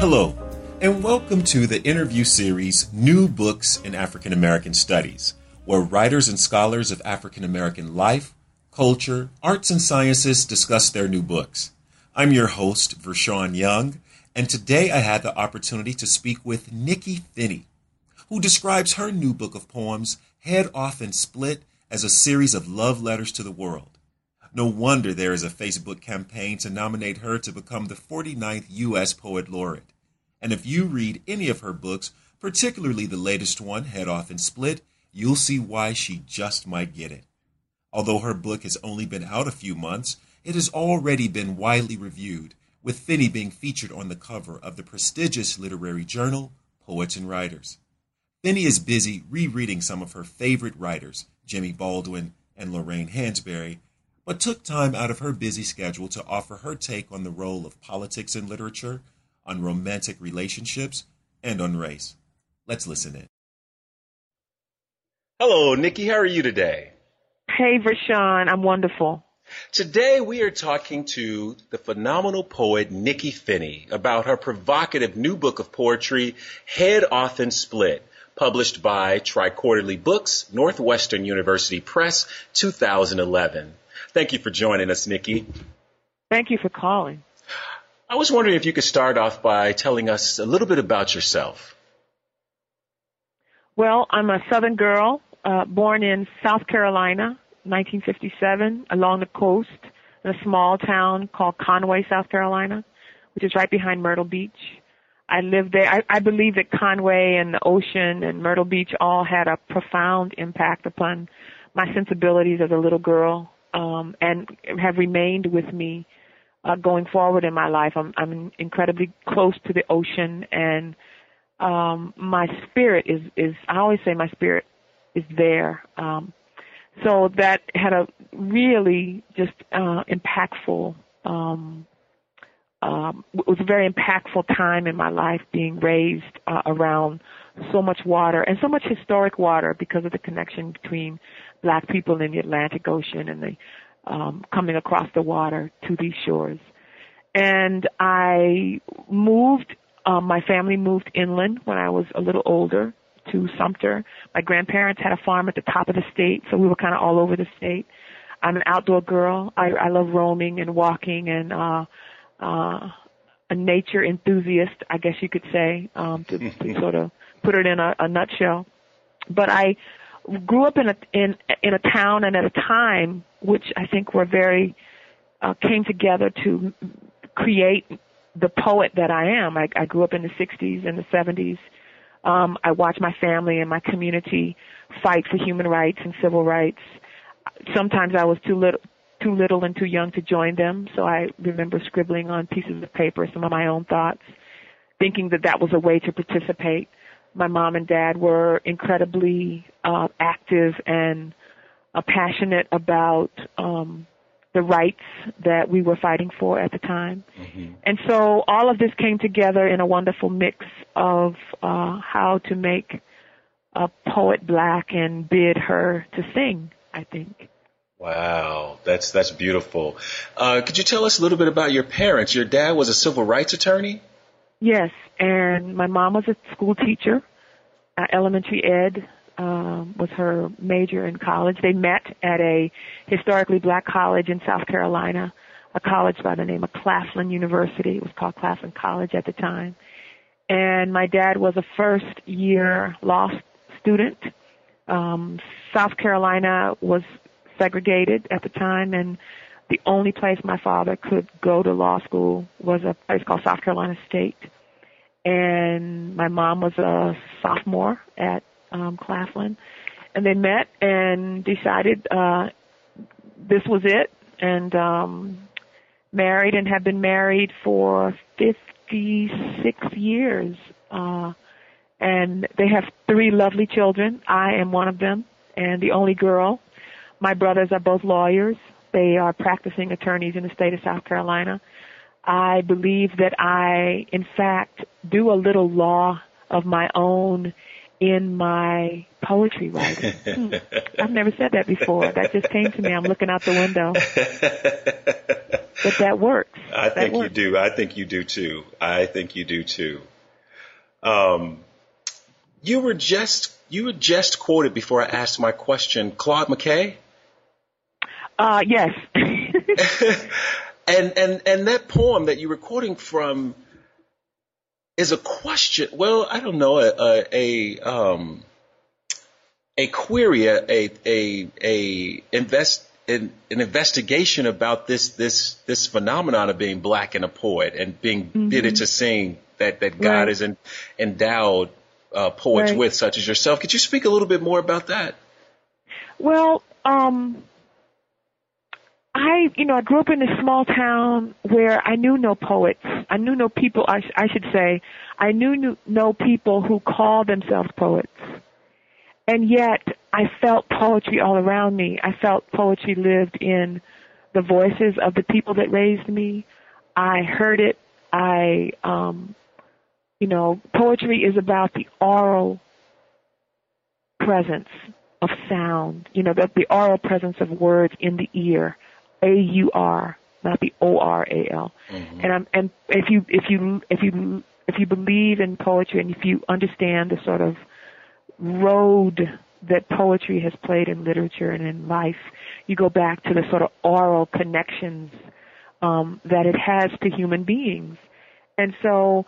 Hello, and welcome to the interview series New Books in African American Studies, where writers and scholars of African American life, culture, arts, and sciences discuss their new books. I'm your host, Vershawn Young, and today I had the opportunity to speak with Nikky Finney, who describes her new book of poems, Head Off and Split, as a series of love letters to the world. No wonder there is a Facebook campaign to nominate her to become the 49th U.S. Poet Laureate. And if you read any of her books, particularly the latest one, Head Off and Split, you'll see why she just might get it. Although her book has only been out a few months, it has already been widely reviewed, with Finney being featured on the cover of the prestigious literary journal, Poets and Writers. Finney is busy rereading some of her favorite writers, Jimmy Baldwin and Lorraine Hansberry, but took time out of her busy schedule to offer her take on the role of politics in literature, on romantic relationships, and on race. Let's listen in. Hello, Nikky. How are you today? Hey, Vershawn. I'm wonderful. Today we are talking to the phenomenal poet Nikky Finney about her provocative new book of poetry, Head Off and Split, published by Triquarterly Books, Northwestern University Press, 2011. Thank you for joining us, Nikky. Thank you for calling. I was wondering if you could start off by telling us a little bit about yourself. Well, I'm a Southern girl, uh, born in South Carolina, 1957, along the coast in a small town called Conway, South Carolina, which is right behind Myrtle Beach. I lived there. I, I believe that Conway and the ocean and Myrtle Beach all had a profound impact upon my sensibilities as a little girl um, and have remained with me uh, going forward in my life. I'm, I'm incredibly close to the ocean, and um, my spirit is is. I always say my spirit is there. Um, so that had a really just uh, impactful. Um, um, it was a very impactful time in my life being raised uh, around so much water and so much historic water because of the connection between black people in the Atlantic Ocean and the um, coming across the water to these shores. And I moved, um, my family moved inland when I was a little older to Sumter. My grandparents had a farm at the top of the state, so we were kind of all over the state. I'm an outdoor girl. I, I love roaming and walking and uh, uh, a nature enthusiast, I guess you could say, um, to, to sort of put it in a, a nutshell. But I grew up in a in in a town and at a time which I think were very uh, came together to create the poet that I am. I, I grew up in the 60s and the 70s. Um, I watched my family and my community fight for human rights and civil rights. Sometimes I was too little, too little and too young to join them, so I remember scribbling on pieces of paper some of my own thoughts, thinking that that was a way to participate my mom and dad were incredibly uh, active and uh, passionate about um, the rights that we were fighting for at the time. Mm-hmm. And so all of this came together in a wonderful mix of uh, how to make a poet black and bid her to sing, I think. Wow, that's that's beautiful. Uh, could you tell us a little bit about your parents? Your dad was a civil rights attorney. Yes, and my mom was a school teacher. Uh, elementary ed um, was her major in college. They met at a historically black college in South Carolina, a college by the name of Claflin University. It was called Claflin College at the time. And my dad was a first year law student. Um, South Carolina was segregated at the time, and the only place my father could go to law school was a place called South Carolina State. And my mom was a sophomore at um, Claflin, and they met and decided uh, this was it. And um, married and have been married for 56 years. Uh, and they have three lovely children. I am one of them and the only girl. My brothers are both lawyers. They are practicing attorneys in the state of South Carolina. I believe that I, in fact, do a little law of my own in my poetry writing. Hmm. I've never said that before. That just came to me. I'm looking out the window. but that works. I that think works. you do. I think you do too. I think you do too. Um, you were just you were just quoted before I asked my question, Claude McKay. Uh, yes. and and and that poem that you were quoting from is a question. Well, I don't know a a, a um a query, a a a, a invest an, an investigation about this this this phenomenon of being black and a poet and being mm-hmm. bidden to sing that that God has en, endowed uh, poets Right. with, such as yourself. Could you speak a little bit more about that? Well, um, You know, I grew up in a small town where I knew no poets. I knew no people. I, I should say, I knew no, no people who called themselves poets. And yet, I felt poetry all around me. I felt poetry lived in the voices of the people that raised me. I heard it. I, um, you know, poetry is about the oral presence of sound, you know, the, the oral presence of words in the ear, A U R, not the O R A L. And I'm, and if you if you if you if you believe in poetry and if you understand the sort of road that poetry has played in literature and in life, you go back to the sort of oral connections um, that it has to human beings. And so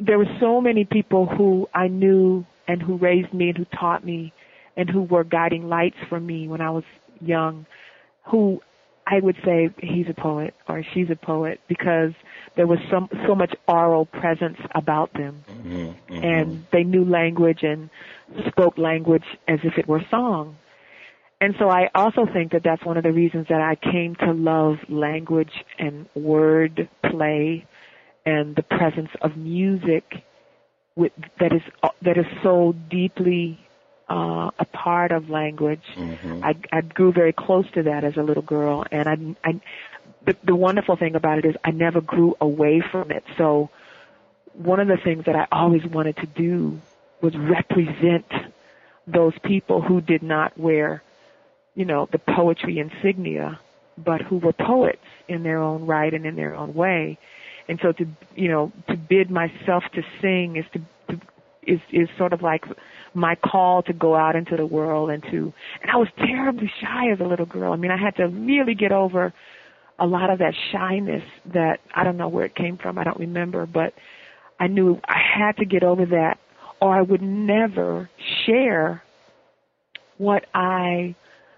there were so many people who I knew and who raised me and who taught me and who were guiding lights for me when I was young, who I would say he's a poet or she's a poet because there was some so much oral presence about them, mm-hmm, mm-hmm. and they knew language and spoke language as if it were song. And so I also think that that's one of the reasons that I came to love language and word play and the presence of music with, that is that is so deeply uh, a part of language. I, I grew very close to that as a little girl, and I, I the, the wonderful thing about it is I never grew away from it. So one of the things that I always wanted to do was represent those people who did not wear, you know, the poetry insignia, but who were poets in their own right and in their own way. And so to, you know, to bid myself to sing is to, to is is sort of like my call to go out into the world and to and I was terribly shy as a little girl. I mean, I had to really get over a lot of that shyness that I don't know where it came from. I don't remember, but I knew I had to get over that or I would never share what I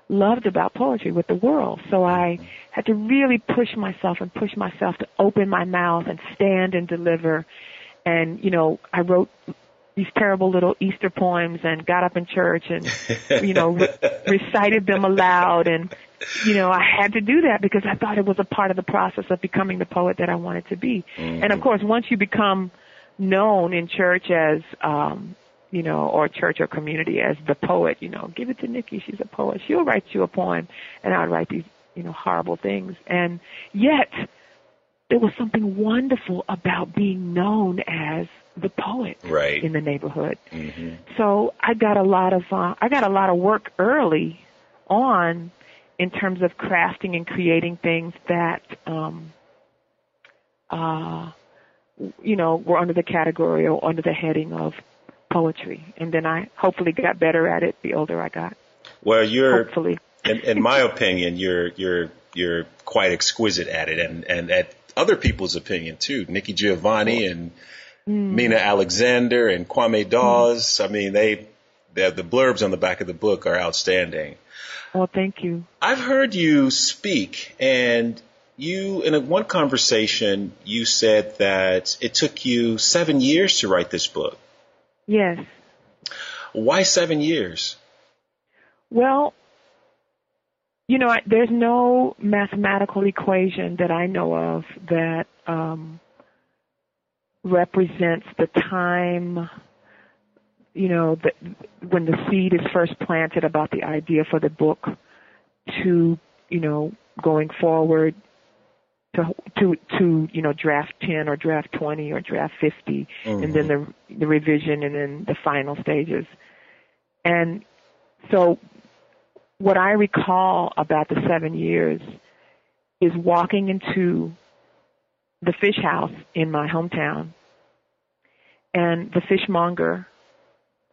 loved about poetry with the world. So I had to really push myself and push myself to open my mouth and stand and deliver. And, you know, I wrote these terrible little Easter poems and got up in church and, you know, re- recited them aloud. And, you know, I had to do that because I thought it was a part of the process of becoming the poet that I wanted to be. And of course, once you become known in church as, um, you know, or church or community as the poet, you know, give it to Nikky, she's a poet. She'll write you a poem and I would write these, you know, horrible things. And yet there was something wonderful about being known as the poet Right. in the neighborhood. So I got a lot of uh, I got a lot of work early on in terms of crafting and creating things that um uh you know were under the category or under the heading of poetry and then I hopefully got better at it the older I got Well, you're hopefully in, in my opinion, you're you're you're quite exquisite at it, and and at other people's opinion too. Nikki Giovanni and Meena Alexander and Kwame Dawes. I mean, they the the blurbs on the back of the book are outstanding. well thank you I've heard you speak, and you in a, one conversation you said that it took you seven years to write this book. yes Why seven years? Well, you know, I, there's no mathematical equation that I know of that um, represents the time, you know, the, when the seed is first planted about the idea for the book to, you know, going forward to to to you know draft 10 or draft 20 or draft 50 mm-hmm. and then the the revision and then the final stages and so what I recall about the 7 years is walking into the fish house in my hometown and the fishmonger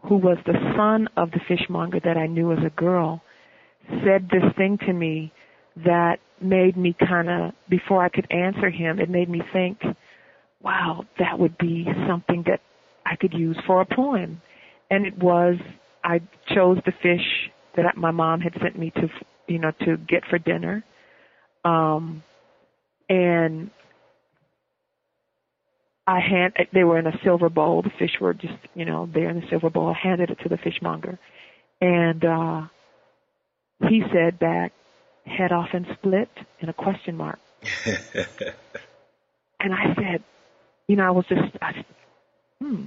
who was the son of the fishmonger that I knew as a girl said this thing to me that made me kind of, before I could answer him, it made me think, wow, that would be something that I could use for a poem. And it was, I chose the fish that my mom had sent me to, you know, to get for dinner. Um, and I hand, they were in a silver bowl. The fish were just, you know, there in the silver bowl. I handed it to the fishmonger. And, uh, he said back, head off and split and a question mark. and I said, you know, I was just, I, hmm.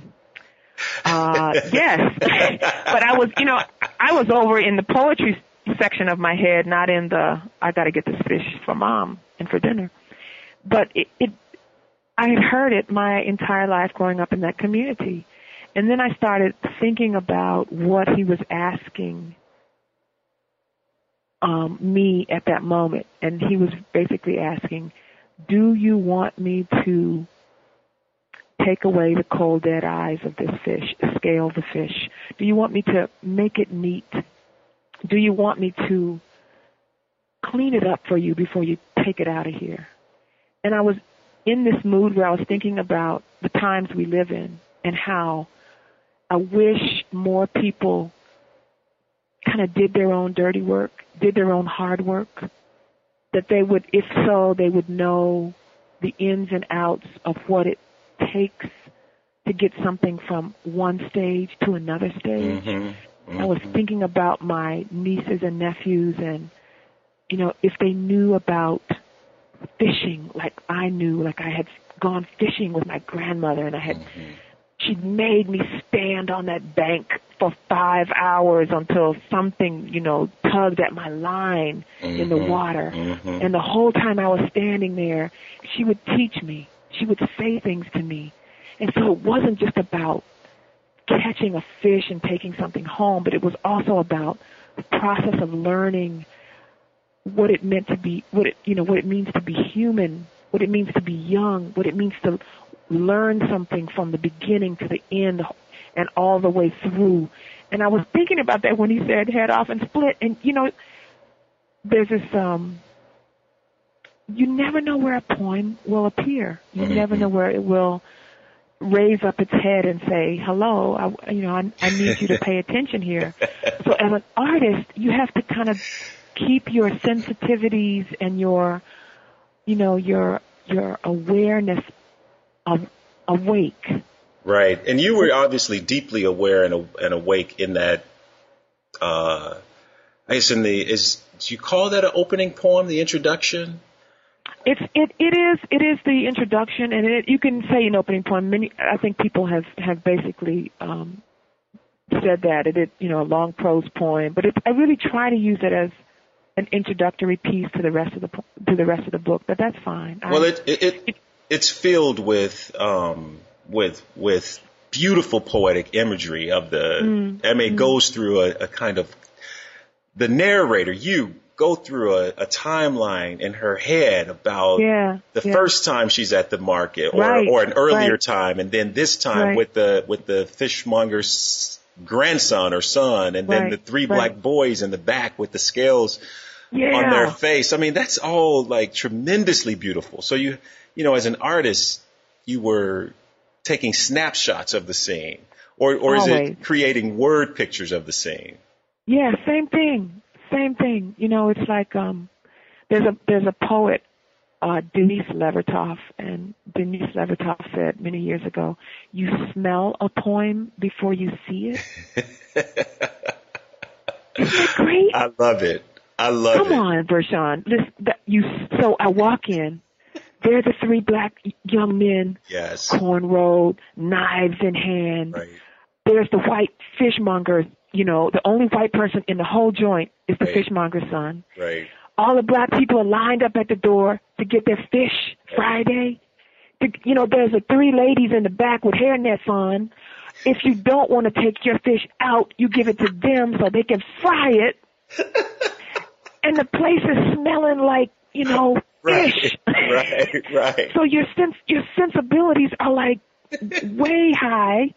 Uh, yes, but I was, you know, I was over in the poetry section of my head, not in the I got to get this fish for mom and for dinner. But it, it, I had heard it my entire life growing up in that community, and then I started thinking about what he was asking um, me at that moment, and he was basically asking, "Do you want me to take away the cold dead eyes of this fish, scale the fish? Do you want me to make it neat? Do you want me to clean it up for you before you take it out of here?" And I was in this mood where I was thinking about the times we live in and how I wish more people kind of did their own dirty work, did their own hard work, that they would, if so, they would know the ins and outs of what it takes to get something from one stage to another stage. Mm-hmm. Mm-hmm. I was thinking about my nieces and nephews and, you know, if they knew about fishing like I knew, like I had gone fishing with my grandmother and I had mm-hmm she made me stand on that bank for five hours until something, you know, tugged at my line mm-hmm, in the mm-hmm. water. Mm-hmm. And the whole time I was standing there, she would teach me. She would say things to me. And so it wasn't just about catching a fish and taking something home, but it was also about the process of learning what it meant to be, what it, you know, what it means to be human, what it means to be young, what it means to learn something from the beginning to the end and all the way through. And I was thinking about that when he said head off and split. And you know, there's this um you never know where a poem will appear. You mm-hmm. never know where it will raise up its head and say, "Hello, I, you know, I, I need you to pay attention here." so, as an artist, you have to kind of keep your sensitivities and your, you know, your your awareness awake. Right, and you were obviously deeply aware and, and awake in that. Uh, I guess in the is do you call that an opening poem, the introduction? It's it it is it is the introduction, and it, you can say an opening poem. Many I think people have have basically um, said that it, it you know a long prose poem, but it, I really try to use it as an introductory piece to the rest of the to the rest of the book. But that's fine. Well, I, it, it, it it's filled with um, with with beautiful poetic imagery of the. Mm. I mean, mm. goes through a, a, kind of the narrator. You go through a, a timeline in her head about yeah, the yeah. first time she's at the market, or right, or an earlier right. time, and then this time right. with the with the fishmonger's grandson or son, and then the three black boys in the back with the scales. Yeah. on their face. I mean, that's all like tremendously beautiful. So you you know, as an artist, you were taking snapshots of the scene, or or is it creating word pictures of the scene? Yeah, same thing, same thing. You know, it's like um, there's a there's a poet, uh, Denise Levertov, and Denise Levertov said many years ago, "You smell a poem before you see it." Isn't that great? I love it. I love Come it. Come on, Vershawn. This, that, you. So I walk in. There are the three black young men, Yes. cornrowed, knives in hand. Right. There's the white fishmonger. You know, the only white person in the whole joint is the Right. fishmonger's son. Right. All the black people are lined up at the door to get their fish Friday. The, you know, there's the three ladies in the back with hairnets on. If you don't want to take your fish out, you give it to them so they can fry it. and the place is smelling like, you know, Right. fish. Right. Right. so your sense, your sensibilities are like way high.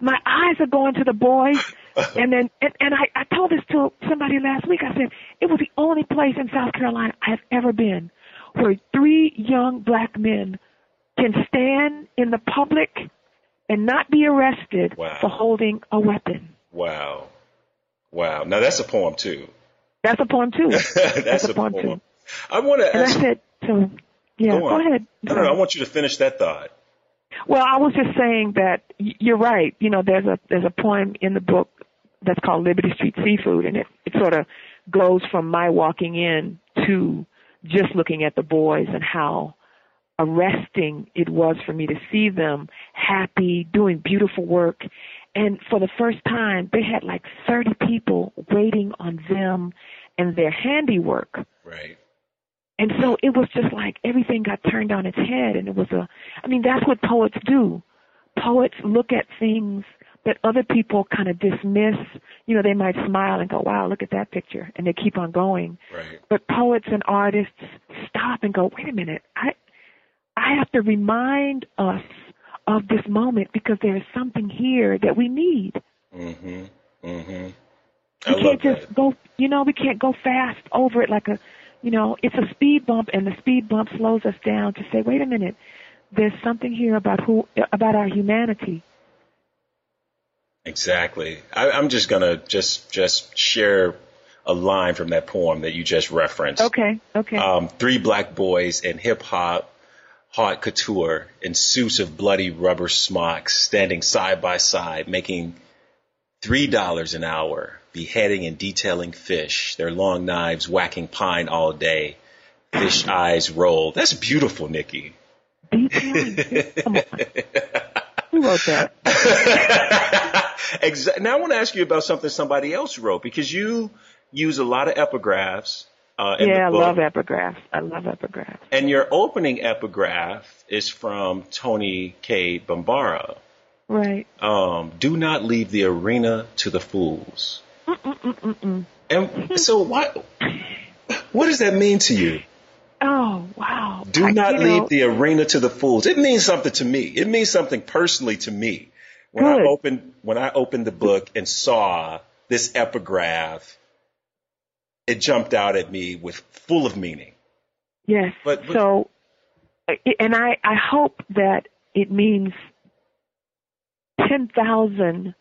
My eyes are going to the boys, and then and, and I, I told this to somebody last week. I said it was the only place in South Carolina I have ever been where three young black men can stand in the public and not be arrested Wow. for holding a weapon. Wow. Wow. Now that's a poem too. That's a poem too. that's, a poem too. I want to And I said, so yeah, Go go, ahead. No, no, no, I want you to finish that thought. Well, I was just saying that you're right. You know, there's a there's a poem in the book that's called Liberty Street Seafood, and it it sort of goes from my walking in to just looking at the boys and how arresting it was for me to see them happy, doing beautiful work. And for the first time, they had like 30 people waiting on them and their handiwork. Right. And so it was just like everything got turned on its head and it was a I mean that's what poets do. Poets look at things that other people kind of dismiss. You know, they might smile and go, "Wow, look at that picture." And they keep on going. Right. But poets and artists stop and go, "Wait a minute. I I have to remind us of this moment because there is something here that we need. Mm-hmm. Mm-hmm. I We can't just that. go, you know, we can't go fast over it like a, you know, it's a speed bump and the speed bump slows us down to say, wait a minute, there's something here about who, about our humanity. Exactly. I, I'm just gonna just just share a line from that poem that you just referenced. Okay, okay. Um, three black boys in hip hop, haute couture, in suits of bloody rubber smocks, standing side by side, making three dollars an hour, beheading and detailing fish, their long knives whacking pine all day, fish eyes roll. That's beautiful, Nikky. Come on. Who wrote that? Now I want to ask you about something somebody else wrote because you use a lot of epigraphs uh, yeah, I love epigraphs. I love epigraphs. And your opening epigraph is from Toni Cade Bambara. Right. Um, Do not leave the arena to the fools. And so, what? What does that mean to you? Oh, wow. Do I- not leave know, the arena to the fools. It means something to me. It means something personally to me. When I opened when I opened the book and saw this epigraph, it jumped out at me with full of meaning. Yes. But- but- so, and I, I hope that it means 10,000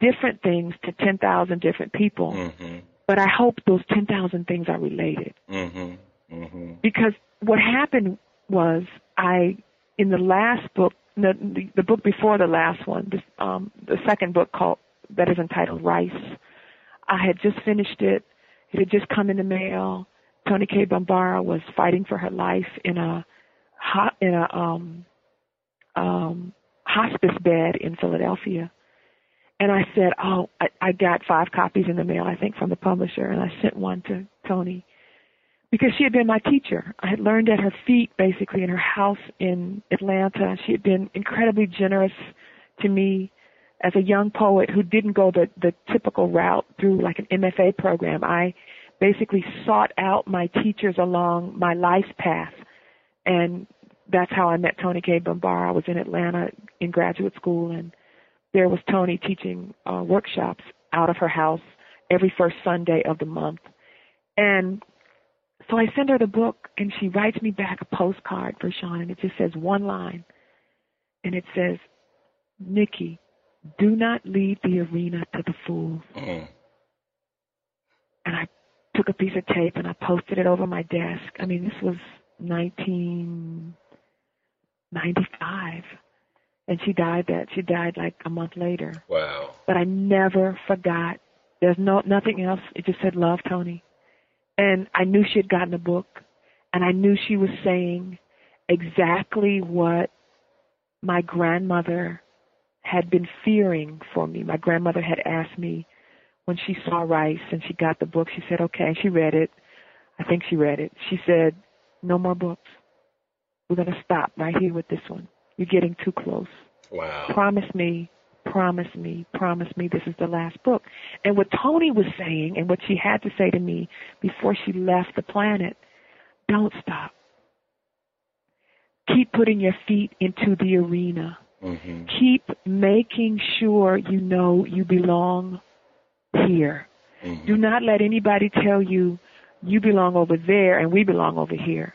different things to 10,000 different people. Mm-hmm. But I hope those 10,000 things are related. Mm-hmm. Mm-hmm. Because what happened was I, in the last book, the, the, the book before the last one, this, um, the second book called, that is entitled Rice, I had just finished it. It had just come in the mail. Toni Cade Bambara was fighting for her life in a ho- in a um, um, hospice bed in Philadelphia. And I said, "Oh, I, I got five copies in the mail, I think, from the publisher." And I sent one to Toni because she had been my teacher. I had learned at her feet, basically, in her house in Atlanta. She had been incredibly generous to me as a young poet who didn't go the the typical route through like an MFA program. I basically sought out my teachers along my life path, and that's how I met Toni Cade Bambara. I was in Atlanta in graduate school, and there was Toni teaching uh, workshops out of her house every first Sunday of the month, and so I send her the book, and she writes me back a postcard for Sean, and it just says one line, and it says, "Nikky, do not leave the arena to the fools." Mm. and I took a piece of tape and I posted it over my desk. I mean, this was 1995, and she died that she died like a month later. Wow. But I never forgot. There's no nothing else. It just said love, Toni. And I knew she had gotten a book, and I knew she was saying exactly what my grandmother had been fearing for me. My grandmother had asked me when she saw Rice and she got the book, she said, okay, she read it. I think she read it. She said, no more books. We're going to stop right here with this one. You're getting too close. Wow. Promise me, promise me, promise me this is the last book. And what Toni was saying and what she had to say to me before she left the planet, don't stop. Keep putting your feet into the arena. Mm-hmm. Keep making sure you know you belong here. Mm-hmm. Do not let anybody tell you you belong over there and we belong over here.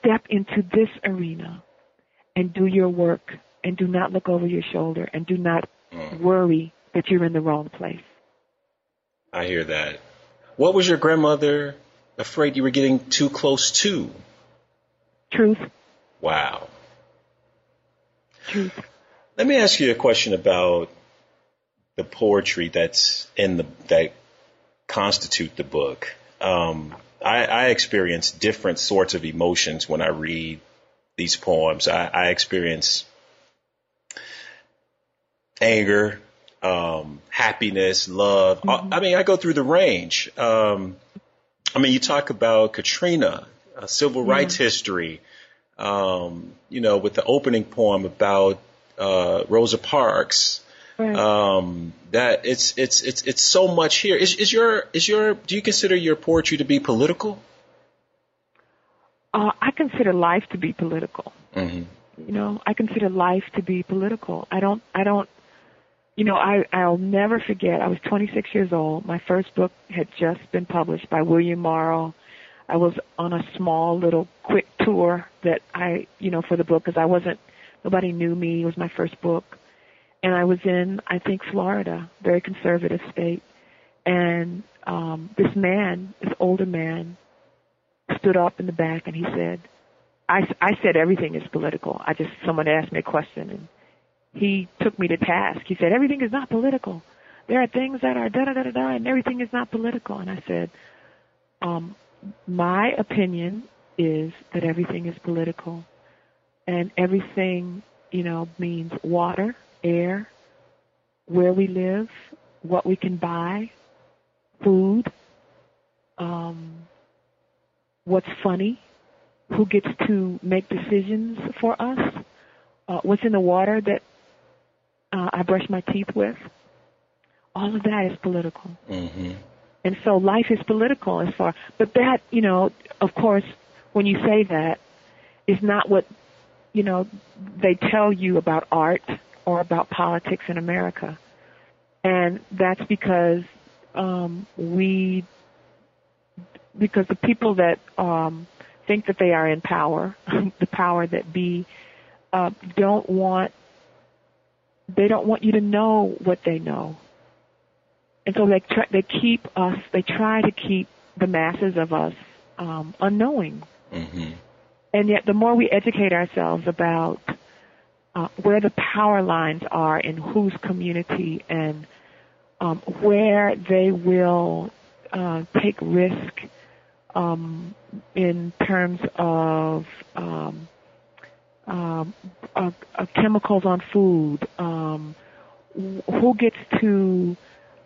Step into this arena and do your work and do not look over your shoulder and do not Mm. worry that you're in the wrong place. I hear that. What was your grandmother afraid you were getting too close to? Truth, Wow. truth. Let me ask you a question about the poetry that's in the that constitute the book. Um, I, I experience different sorts of emotions when I read these poems. I, I experience anger, um, happiness, love. I, I mean, I go through the range. Um, I mean, you talk about Katrina, uh, civil rights history. Um, you know, with the opening poem about uh, Rosa Parks. Right. Um, that it's it's it's it's so much here. Is is your is your do you consider your poetry to be political? Uh, I consider life to be political. Mm-hmm. You know, I consider life to be political. I don't, I don't, you know, I, I'll never forget. I was 26 years old. My first book had just been published by William Morrow. I was on a small little quick tour that I, you know, for the book because I wasn't, nobody knew me. It was my first book. And I was in, I think, Florida, very conservative state. And um, this man, this older man, stood up in the back and he said, I, I said everything is political. I just, someone asked me a question and he took me to task. He said, everything is not political. There are things that are da da da da da and everything is not political. And I said, um, my opinion is that everything is political and everything, you know, means water, air, where we live, what we can buy, food, um, what's funny, who gets to make decisions for us, uh, what's in the water that uh, I brush my teeth with. All of that is political. Mm-hmm. And so life is political as far, but that, you know, of course, when you say that, is not what, you know, they tell you about art or about politics in America. And that's because um, we, because the people that um, think that they are in power, the power that be, uh, don't want, they don't want you to know what they know. And so they try, they keep us, they try to keep the masses of us um, unknowing. Mm-hmm. And yet, the more we educate ourselves about uh, where the power lines are in whose community and um, where they will uh, take risk um, in terms of um, um, uh, uh, chemicals on food, um, who gets to,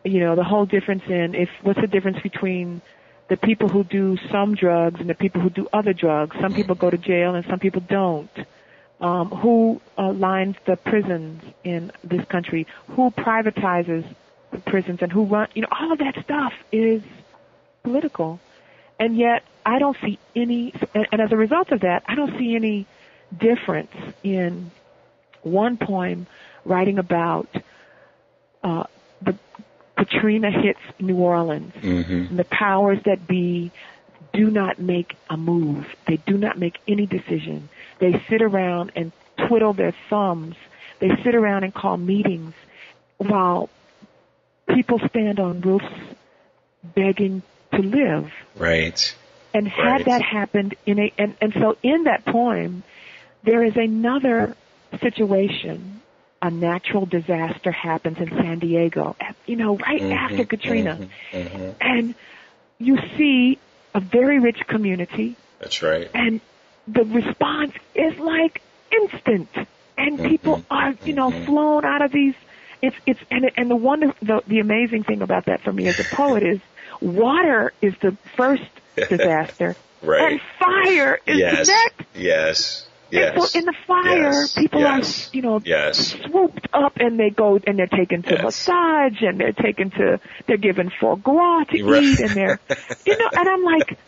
you know, the whole difference in if what's the difference between the people who do some drugs and the people who do other drugs. Some people go to jail and some people don't. Um, who uh, lines the prisons in this country? Who privatizes the prisons and who run? You know, all of that stuff is political, and yet I don't see any. And, and as a result of that, I don't see any difference in one poem writing about uh, the Katrina hits New Orleans. Mm-hmm. And the powers that be do not make a move. They do not make any decision. They sit around and twiddle their thumbs. They sit around and call meetings while people stand on roofs begging to live. Right. And had Right. that happened in a, and, and so in that poem, there is another situation. A natural disaster happens in San Diego, you know, right Mhm, after Katrina. mhm, mhm. And you see a very rich community. That's right. And the response is like instant, and mm-hmm. people are, you know, mm-hmm. flown out of these. It's it's and and the wonder the the amazing thing about that for me as a poet is water is the first disaster, right? And fire is yes. the next. Yes. Yes. So in the fire, yes. people yes. are, you know, yes. swooped up and they go and they're taken to massage and they're taken to, they're given foie gras to right. eat and they're, you know, and I'm like,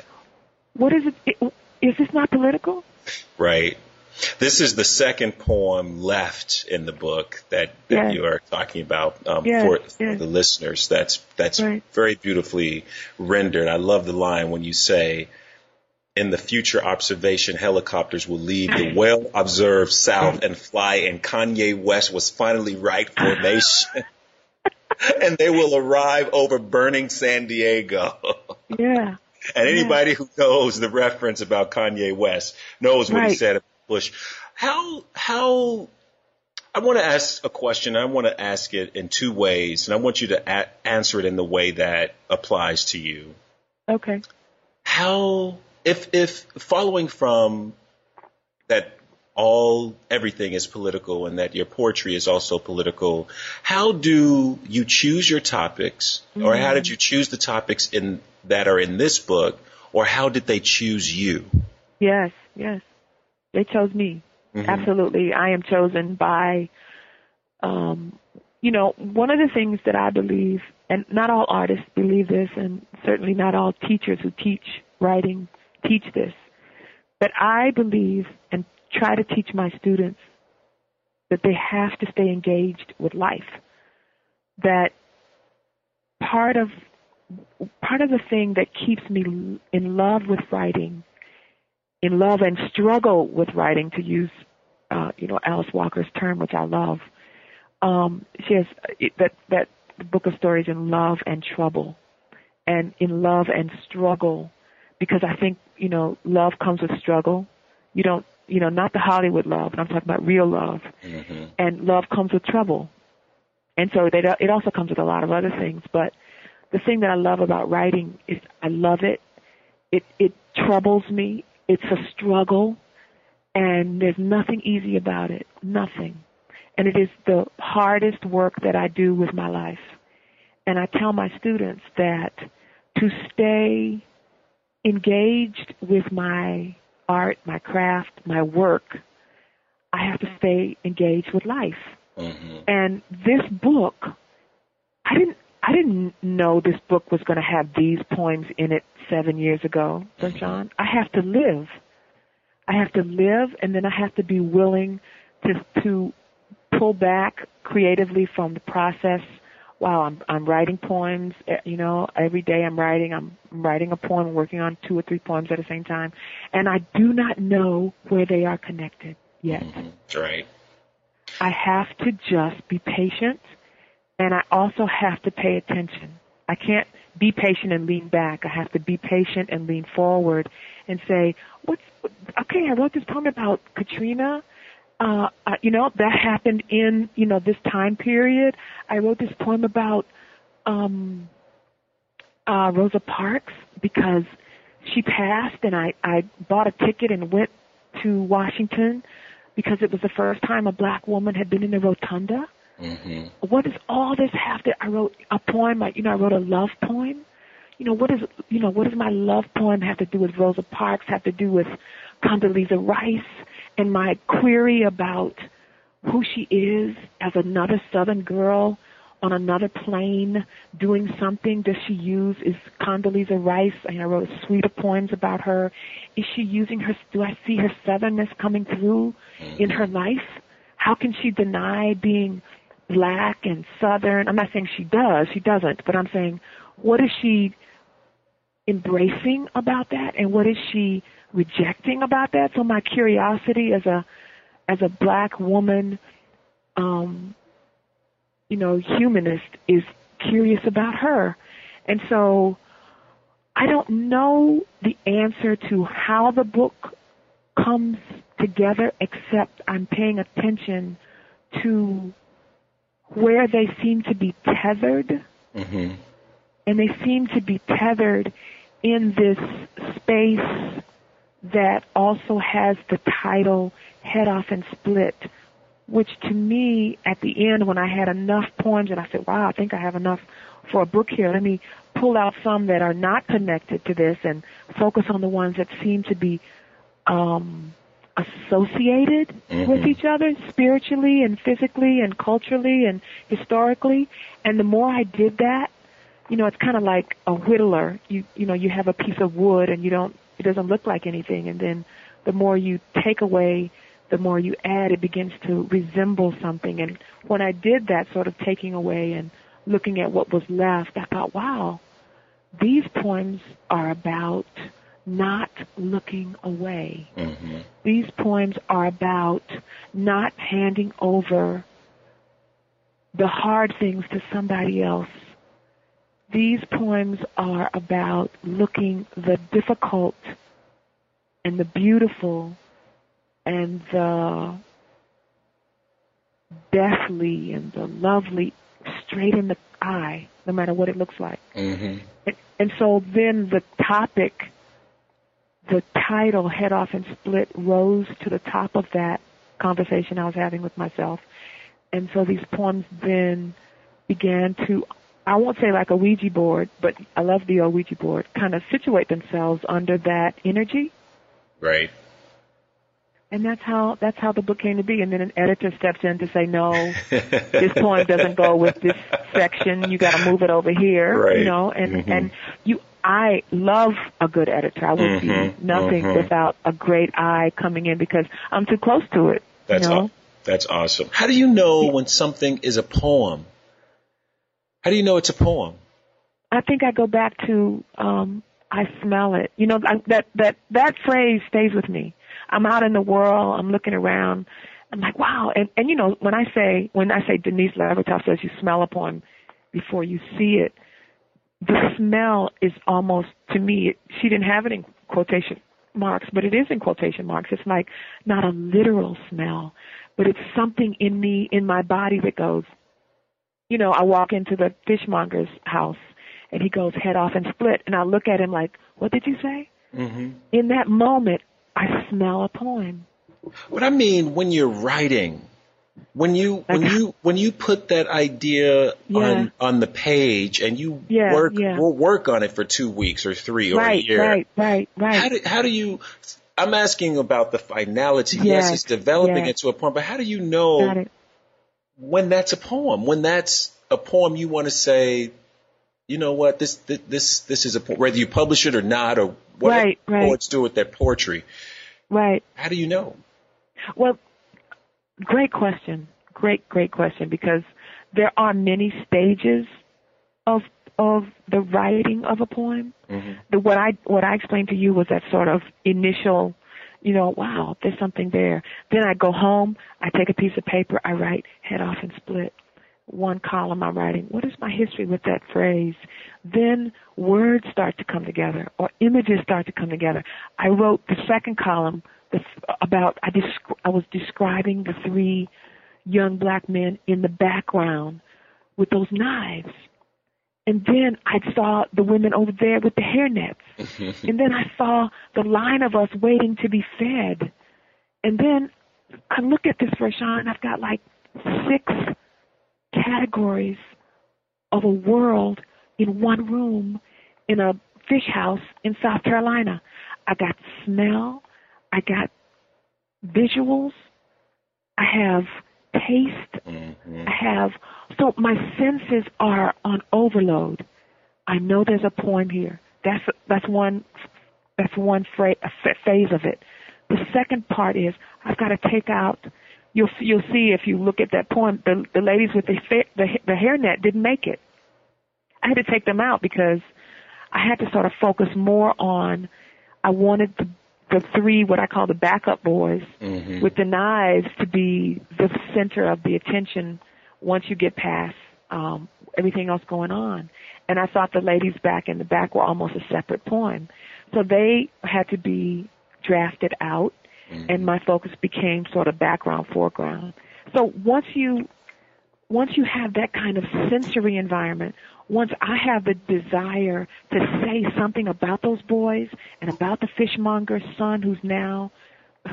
what is it? Is this not political? Right. This is the second poem left in the book that, that yes. you are talking about um, yes. for, yes. the listeners. That's that's right. very beautifully rendered. I love the line when you say, "In the future, observation helicopters will leave the well-observed South and fly in Kanye West was finally right formation." and they will arrive over burning San Diego. yeah. And anybody yeah. who knows the reference about Kanye West knows what right. he said about Bush. How how I want to ask a question. I want to ask it in two ways, and I want you to a- answer it in the way that applies to you. Okay. How if if following from that all everything is political and that your poetry is also political how do you choose your topics mm-hmm. or how did you choose the topics in that are in this book or how did they choose you yes yes they chose me mm-hmm. absolutely i am chosen by um you know one of the things that i believe and not all artists believe this and certainly not all teachers who teach writing teach this but i believe and try to teach my students that they have to stay engaged with life. That part of part of the thing that keeps me in love with writing, in love and struggle with writing, to use uh, you know Alice Walker's term, which I love. Um, she has that that book of stories in love and trouble, and in love and struggle, because I think you know love comes with struggle. You don't you know, not the Hollywood love, but I'm talking about real love. Mm-hmm. And love comes with trouble. And so they, it also comes with a lot of other things. But the thing that I love about writing is I love it. It, it troubles me. It's a struggle. And there's nothing easy about it. Nothing. And it is the hardest work that I do with my life. And I tell my students that to stay engaged with my art, my craft, my work, I have to stay engaged with life. Mm-hmm. And this book, I didn't I didn't know this book was going to have these poems in it seven years ago. Mm-hmm. I have to live. I have to live, and then I have to be willing to to pull back creatively from the process wow, I'm I'm writing poems. Eh, you know, every day I'm writing. I'm writing a poem, working on two or three poems at the same time, and I do not know where they are connected yet. Mm-hmm. Right. I have to just be patient, and I also have to pay attention. I can't be patient and lean back. I have to be patient and lean forward and say, "What's okay?" I wrote this poem about Katrina uh, uh, you know, that happened in, you know, this time period. I wrote this poem about um, uh, Rosa Parks because she passed, and I, I bought a ticket and went to Washington because it was the first time a black woman had been in the rotunda. Mm-hmm. What does all this have to? I wrote a poem, like you know, I wrote a love poem. You know, what is you know, what does my love poem have to do with Rosa Parks? Have to do with Condoleezza Rice? and my query about who she is as another Southern girl on another plane doing something does she use is Condoleezza Rice I wrote a suite of poems about her is she using her do I see her southernness coming through in her life how can she deny being black and southern I'm not saying she does she doesn't but I'm saying what is she embracing about that and what is she rejecting about that. So my curiosity as a as a black woman, um, you know, humanist is curious about her. And so I don't know the answer to how the book comes together except I'm paying attention to where they seem to be tethered. Mm-hmm. And they seem to be tethered in this space that also has the title Head Off and Split, which to me, at the end, when I had enough poems and I said, wow, I think I have enough for a book here, let me pull out some that are not connected to this and focus on the ones that seem to be um, associated mm-hmm. with each other spiritually and physically and culturally and historically. And the more I did that, you know, it's kind of like a whittler. You you know, you have a piece of wood and you don't it doesn't look like anything and then the more you take away, the more you add, it begins to resemble something. And when I did that sort of taking away and looking at what was left, I thought, wow, these poems are about not looking away. Mm-hmm. These poems are about not handing over the hard things to somebody else. These poems are about looking the difficult and the beautiful and the deathly and the lovely straight in the eye, no matter what it looks like. Mm-hmm. And, and so then the topic the title Head Off and Split rose to the top of that conversation I was having with myself. And so these poems then began to, I won't say like a Ouija board, but I love the old Ouija board, kind of situate themselves under that energy. Right. And that's how that's how the book came to be. And then an editor steps in to say, no, this poem doesn't go with this section. You got to move it over here. Right. You know, and mm-hmm. and you I love a good editor. I would mm-hmm, be nothing mm-hmm. without a great eye coming in because I'm too close to it. That's you know? that's awesome. How do you know when something is a poem? How do you know it's a poem? I think I go back to um I smell it. You know I, that that that phrase stays with me. I'm out in the world. I'm looking around. I'm like, wow. And and you know when I say when I say Denise Levertov says you smell poem before you see it the smell is almost to me she didn't have it in quotation marks but it is in quotation marks it's like not a literal smell but it's something in me in my body that goes you know i walk into the fishmonger's house and he goes head off and split and i look at him like what did you say mm-hmm. in that moment i smell a poem what i mean when you're writing when you when you when you put that idea yeah. on on the page and you yeah, work yeah. we'll work on it for two weeks or three or right, a year. Right, right, right. How do how do you? I'm asking about the finality. Yes, yes it's developing yes. into a poem, but how do you know when that's a poem? When that's a poem you want to say, you know what, this this this, this is a whether you publish it or not, or what right, right. poets do with their poetry. Right. How do you know? Well, Great question. Great, great question because there are many stages of of the writing of a poem. Mm-hmm. The what I what I explained to you was that sort of initial, you know, wow, there's something there. Then I go home, I take a piece of paper, I write head off and split. One column I'm writing, what is my history with that phrase? Then words start to come together or images start to come together. I wrote the second column the, about I, desc- I was describing the three young black men in the background with those knives. And then I saw the women over there with the hairnets. and then I saw the line of us waiting to be fed. And then I look at this and I've got like six categories of a world in one room in a fish house in South Carolina. I got smell, I got visuals. I have taste. Mm-hmm. I have so my senses are on overload. I know there's a poem here. That's that's one that's one phrase, phase of it. The second part is I've got to take out. You'll you'll see if you look at that poem. The the ladies with the the the hairnet didn't make it. I had to take them out because I had to sort of focus more on. I wanted the the three what I call the backup boys mm-hmm. with the knives to be the center of the attention once you get past um, everything else going on. And I thought the ladies back in the back were almost a separate poem. So they had to be drafted out mm-hmm. and my focus became sort of background foreground. So once you once you have that kind of sensory environment, once I have the desire to say something about those boys and about the fishmonger's son who's now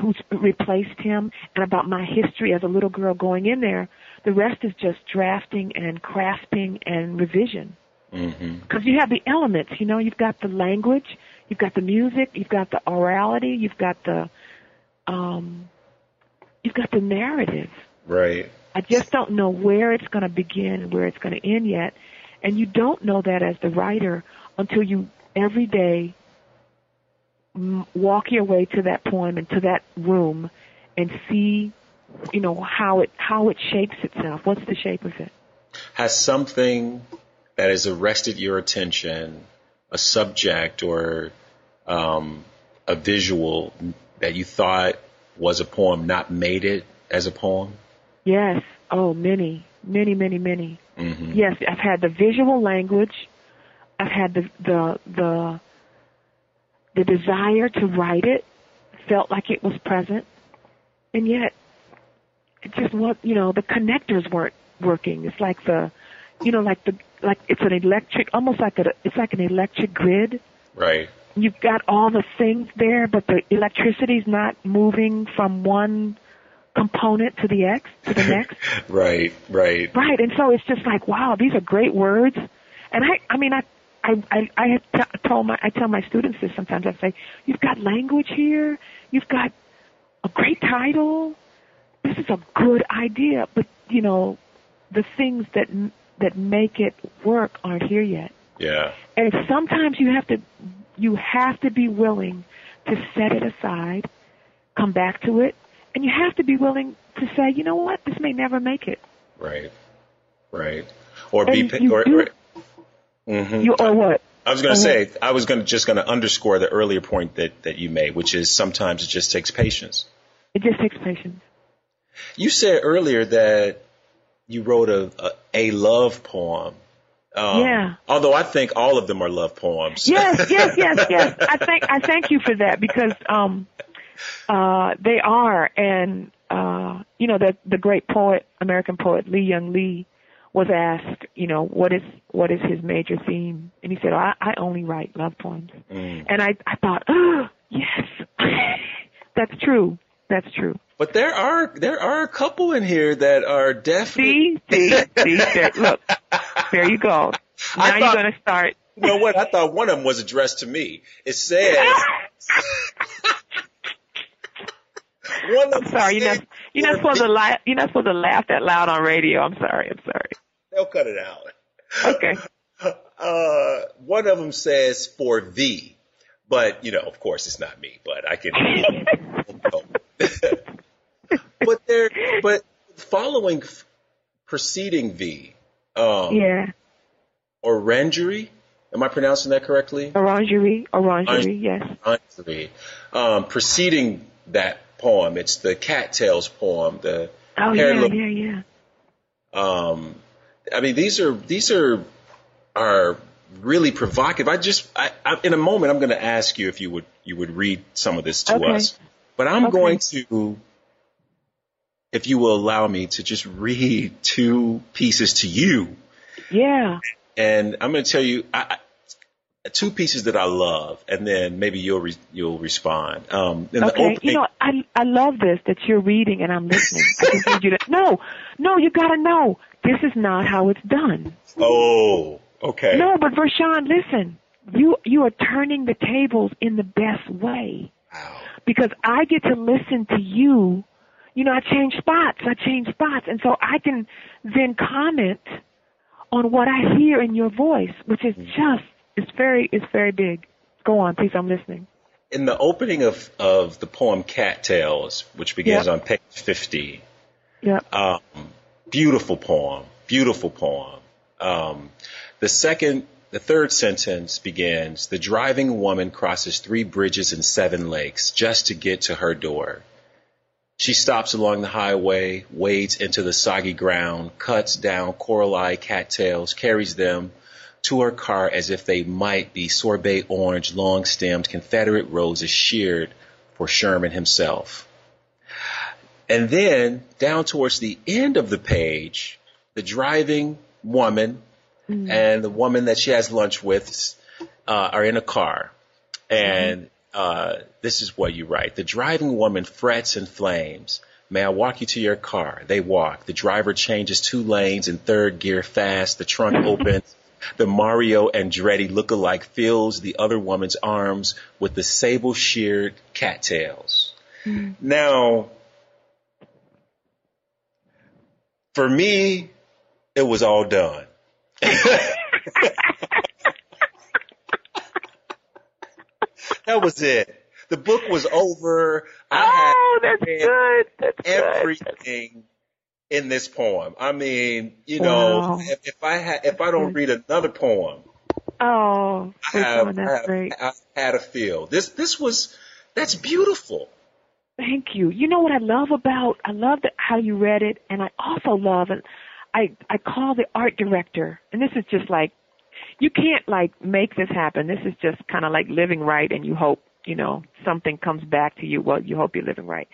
who's replaced him and about my history as a little girl going in there, the rest is just drafting and crafting and revision. Because mm-hmm. you have the elements, you know, you've got the language, you've got the music, you've got the orality, you've got the, um, you've got the narrative. Right. I just don't know where it's going to begin and where it's going to end yet. And you don't know that as the writer until you every day walk your way to that poem and to that room and see, you know, how it how it shapes itself. What's the shape of it? Has something that has arrested your attention, a subject or um, a visual that you thought was a poem, not made it as a poem? Yes. Oh, many, many, many, many. Mm-hmm. Yes, I've had the visual language. I've had the the the the desire to write it. Felt like it was present, and yet it just what you know the connectors weren't working. It's like the, you know, like the like it's an electric, almost like a it's like an electric grid. Right. You've got all the things there, but the electricity's not moving from one component to the X to the next. right, right. Right, and so it's just like, wow, these are great words. And I, I mean, I, I, I, I have t- told my, I tell my students this sometimes. I say, you've got language here, you've got a great title. This is a good idea, but you know, the things that that make it work aren't here yet. Yeah. And sometimes you have to, you have to be willing to set it aside, come back to it, and you have to be willing to say, you know what, this may never make it. Right. Right. Or be you or, do, or mm-hmm. you or what? I was going to say I was going to just going to underscore the earlier point that that you made, which is sometimes it just takes patience. It just takes patience. You said earlier that you wrote a a, a love poem. Um, yeah. Although I think all of them are love poems. Yes, yes, yes, yes. I thank I thank you for that because um uh, they are, and uh, you know the the great poet, American poet Li-Young Lee, was asked, you know, what is what is his major theme, and he said, oh, I, I only write love poems, mm. and I I thought, oh yes, that's true, that's true. But there are there are a couple in here that are definitely. See, see, see. Look, there you go. Now thought, you're going to start. You know what? I thought one of them was addressed to me. It says. One I'm sorry, you're not, you're not supposed to laugh. You're not supposed to laugh that loud on radio. I'm sorry. I'm sorry. They'll cut it out. Okay. Uh, one of them says for thee, but you know, of course, it's not me. But I can. but there, but following, preceding thee. Um, yeah. Orangery. Am I pronouncing that correctly? Orangery. Orangery. Yes. Orangery. Um, preceding that poem. It's the cattails poem. The oh yeah, yeah, yeah. Um, I mean, these are these are are really provocative. I just, I, I, in a moment, I'm going to ask you if you would you would read some of this to okay. us. But I'm okay. going to, if you will allow me to just read two pieces to you. Yeah. And I'm going to tell you, I, two pieces that I love, and then maybe you'll re- you'll respond. Um, okay, opening- you know, I I love this that you're reading and I'm listening. I just need you to no, no, you got to know this is not how it's done. Oh, okay. No, but Vershawn, listen, you you are turning the tables in the best way Wow. because I get to listen to you. You know, I change spots, I change spots, and so I can then comment on what I hear in your voice, which is just it's very it's very big. Go on, please. I'm listening. In the opening of of the poem "Cattails," which begins Yep. on page fifty, Yeah. um, beautiful poem, beautiful poem. Um, the second, the third sentence begins: "The driving woman crosses three bridges and seven lakes just to get to her door." She stops along the highway, wades into the soggy ground, cuts down coralie cattails, carries them to her car as if they might be sorbet orange, long stemmed Confederate roses sheared for Sherman himself. And then down towards the end of the page, the driving woman Mm-hmm. and the woman that she has lunch with uh, are in a car, and uh, this is what you write: the driving woman frets and flames. May I walk you to your car? They walk. The driver changes two lanes in third gear fast. The trunk opens. The Mario Andretti look-alike fills the other woman's arms with the sable-sheared cattails. Now, for me, it was all done. that was it. The book was over. I oh, had that's good. That's good. everything in this poem. I mean, you know, Wow. if, if I had, if I don't read another poem, Oh, I have, Vershawn, I that's have, great. I had a feel. This, this was, that's beautiful. Thank you. You know what I love about I love that how you read it, and I also love and I I call the art director, and this is just like you can't like make this happen. This is just kind of like living right, and you hope you know something comes back to you. Well, you hope you're living right.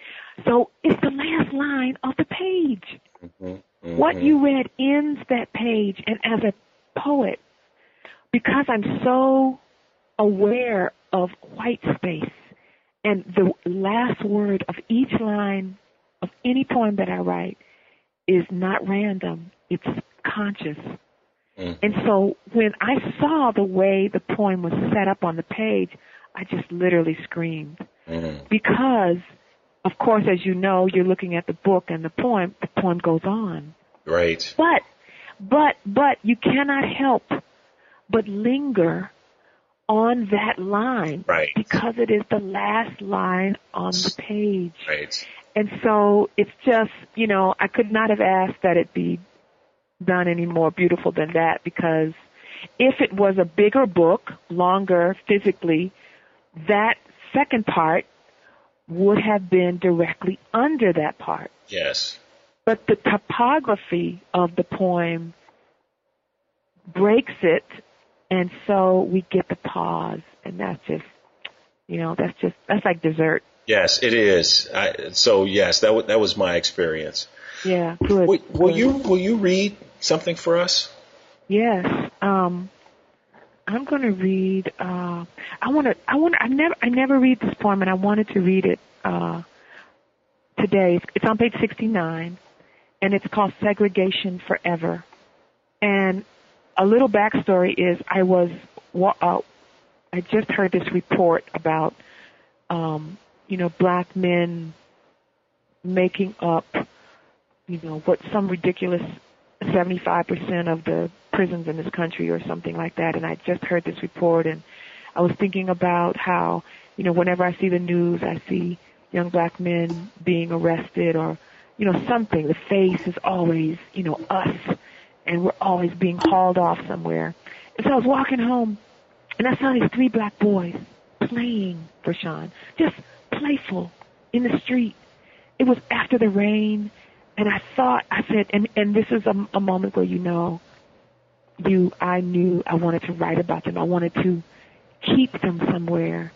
So it's the last line of the page. Mm-hmm. What you read ends that page, and as a poet, because I'm so aware of white space and the last word of each line of any poem that I write is not random, it's conscious. Mhm. And so when I saw the way the poem was set up on the page, I just literally screamed. Mhm. Because, of course, as you know, you're looking at the book and the poem, the poem goes on. Right. But, but, but you cannot help but linger on that line Right. because it is the last line on the page. Right. And so it's just, you know, I could not have asked that it be done any more beautiful than that because if it was a bigger book, longer physically, that second part would have been directly under that part. Yes. But the topography of the poem breaks it, and so we get the pause, and that's just, you know, that's just, that's like dessert. Yes, it is. I, so yes, that w- that was my experience. Yeah, good. Will, will good. you will you read something for us? Yes. Um, I'm going to read. Uh, I want to. I want. I never. I never read this poem, and I wanted to read it uh, today. It's, on page 69, and it's called "Segregation Forever." And a little backstory is, I was. wa- Uh, I just heard this report about, um, you know, black men making up, you know, what some ridiculous 75% of the prisons in this country or something like that. And I just heard this report and I was thinking about how, you know, whenever I see the news, I see young black men being arrested or, you know, something. The face is always, you know, us and we're always being hauled off somewhere. And so I was walking home and I saw these three black boys playing Vershawn, just playful in the street. It was after the rain and I thought, I said, and, and this is a, a moment where you know, you, I knew I wanted to write about them. I wanted to keep them somewhere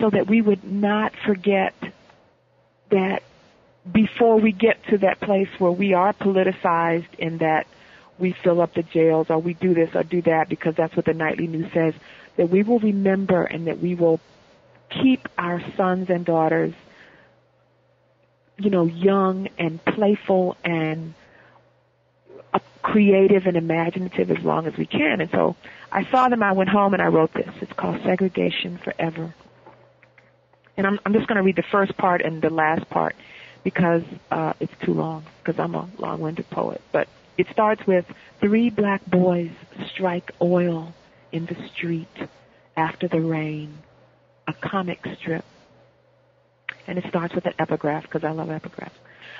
so that we would not forget that before we get to that place where we are politicized in that we fill up the jails or we do this or do that because that's what the nightly news says, that we will remember and that we will keep our sons and daughters you know, young and playful and uh, creative and imaginative as long as we can. And so I saw them, I went home and I wrote this. It's called Segregation Forever. And I'm, I'm just going to read the first part and the last part because uh, it's too long because I'm a long-winded poet. But it starts with three black boys strike oil in the street after the rain, a comic strip and it starts with an epigraph because I love epigraphs.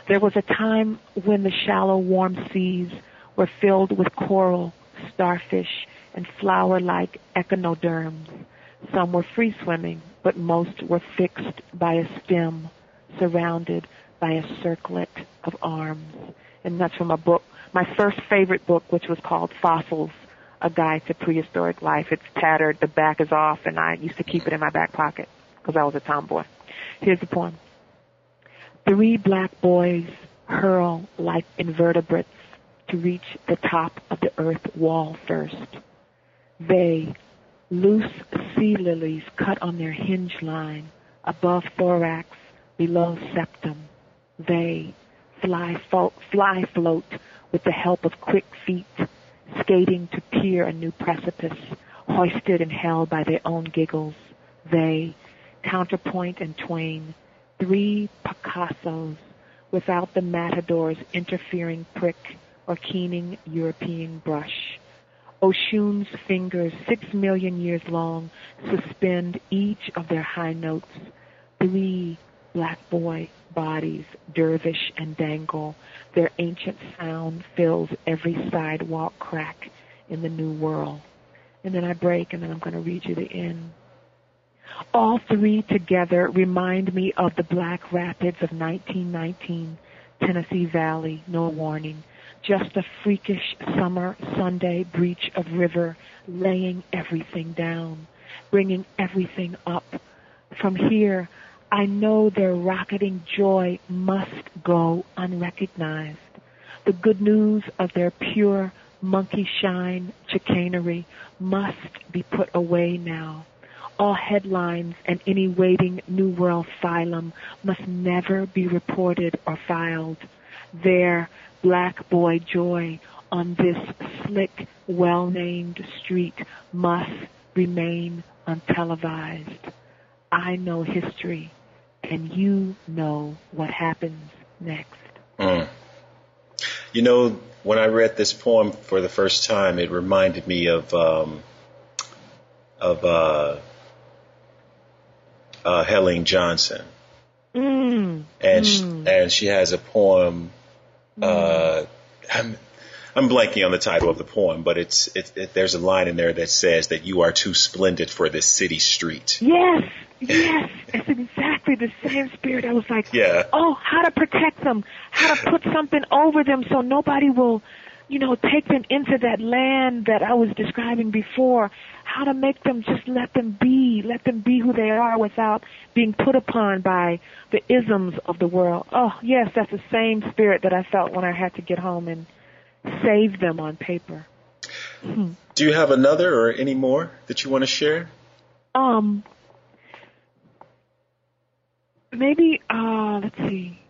There was a time when the shallow, warm seas were filled with coral, starfish, and flower-like echinoderms. Some were free swimming, but most were fixed by a stem, surrounded by a circlet of arms. And that's from a book, my first favorite book, which was called Fossils, A Guide to Prehistoric Life. It's tattered, the back is off, and I used to keep it in my back pocket because I was a tomboy. Here's the poem. Three black boys hurl like invertebrates to reach the top of the earth wall first. They, loose sea lilies cut on their hinge line, above thorax, below septum. They, fly, fo- fly float with the help of quick feet, skating to peer a new precipice, hoisted and held by their own giggles. They, counterpoint and twain, three Picassos, without the matador's interfering prick or keening European brush. Oshun's fingers, six million years long, suspend each of their high notes. Three black boy bodies dervish and dangle. Their ancient sound fills every sidewalk crack in the new world. And then I break and then I'm going to read you the end. All three together remind me of the Black Rapids of 1919, Tennessee Valley, no warning. Just a freakish summer Sunday breach of river, laying everything down, bringing everything up. From here, I know their rocketing joy must go unrecognized. The good news of their pure monkey shine chicanery must be put away now. All headlines and any waiting New World phylum must never be reported or filed. There, black boy joy on this slick, well-named street must remain untelevised. I know history, and you know what happens next. Mm. You know, when I read this poem for the first time, it reminded me of um, of uh, uh, Helene Johnson, Mm. and sh- and she has a poem. Uh, I'm I'm blanking on the title of the poem, but it's it, it, there's a line in there that says that you are too splendid for this city street. Yes, yes, it's exactly the same spirit. I was like, Yeah. oh, how to protect them, how to put something over them so nobody will, you know, take them into that land that I was describing before. How to make them just let them be, let them be who they are without being put upon by the isms of the world. Oh, yes, that's the same spirit that I felt when I had to get home and save them on paper. Do you have another or any more that you want to share? Um, maybe uh, let's see.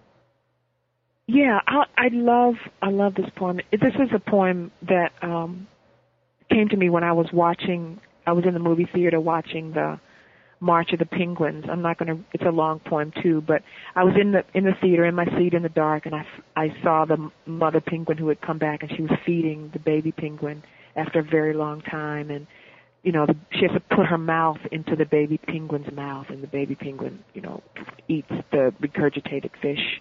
Yeah, I, I love I love this poem. This is a poem that um, came to me when I was watching. I was in the movie theater watching the March of the Penguins. I'm not going to. It's a long poem too, but I was in the in the theater in my seat in the dark, and I I saw the mother penguin who had come back, and she was feeding the baby penguin after a very long time, and you know, the, she has to put her mouth into the baby penguin's mouth, and the baby penguin, you know, eats the regurgitated fish.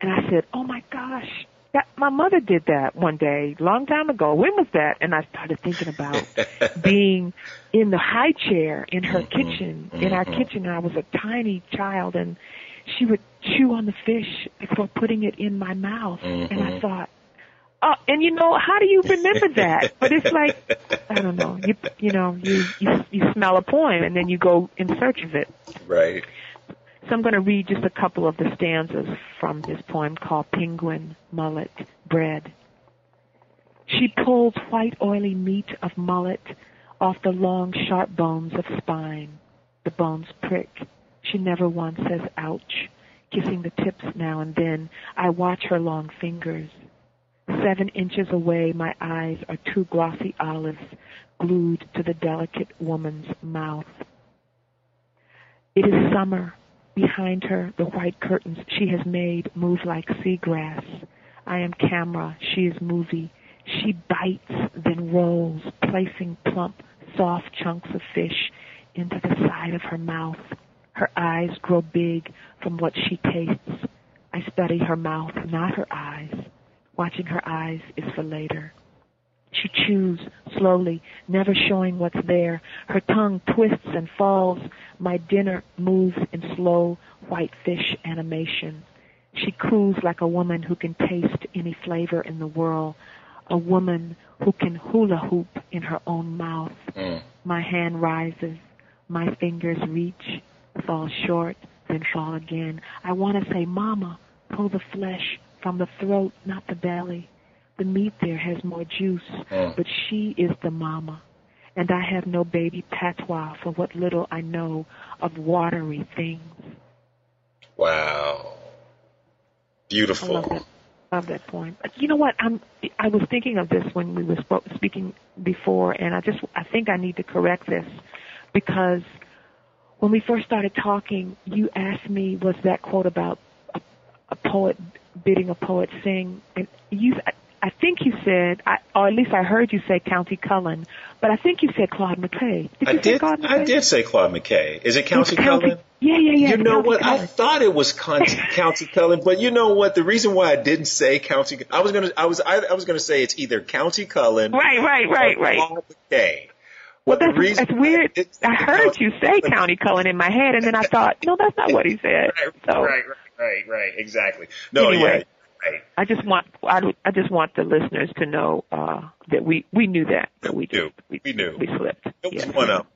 And I said, "Oh my gosh, that my mother did that one day, long time ago. When was that?" And I started thinking about being in the high chair in her mm-hmm. kitchen, in our mm-hmm. kitchen. And I was a tiny child, and she would chew on the fish before putting it in my mouth. And I mm-hmm. thought, Oh, and you know, how do you remember that? But it's like, I don't know, you you know, you you you smell a poem and then you go in search of it. Right. So I'm going to read just a couple of the stanzas from this poem called Penguin Mullet Bread. She pulls white oily meat of mullet off the long sharp bones of spine. The bones prick. She never once says ouch, kissing the tips now and then. I watch her long fingers. Seven inches away, my eyes are two glossy olives glued to the delicate woman's mouth. It is summer. Behind her, the white curtains she has made move like seagrass. I am camera. She is movie. She bites, then rolls, placing plump, soft chunks of fish into the side of her mouth. Her eyes grow big from what she tastes. I study her mouth, not her eyes. Watching her eyes is for later. She chews slowly, never showing what's there. Her tongue twists and falls. My dinner moves in slow white fish animation. She coos like a woman who can taste any flavor in the world. A woman who can hula hoop in her own mouth. Mm. My hand rises. My fingers reach, fall short, then fall again. I want to say, Mama, pull the flesh from the throat, not the belly. The meat there has more juice, Mm. but she is the mama. And I have no baby patois for what little I know of watery things. Wow. I love Beautiful. that. Love that poem. But You know what? I'm. I was thinking of this when we were speaking before, and I just. I think I need to correct this because when we first started talking, you asked me, "Was that quote about a, a poet bidding a poet sing?" And you. I, think you said, I, or at least I heard you say Countee Cullen, but I think you said Claude McKay. Did I you say did. Claude McKay? I did say Claude McKay. Is it Countee It's Cullen? Yeah, yeah, yeah. You know Countee what? I thought it was Countee, Countee Cullen, but you know what? The reason why I didn't say Countee, I was gonna, I was, I, I was gonna say it's either Countee Cullen Right, right, right, or right. Claude McKay. Well, that's, reason that's weird. I heard you say Countee Cullen in my head, and then I thought, no, that's not what he said. Right, So right, right, right, right, exactly. No, Anyway. yeah, right. I just want I, I just want the listeners to know uh, that we we knew that, but we knew. just we, We knew. we slipped. It Yes. one them.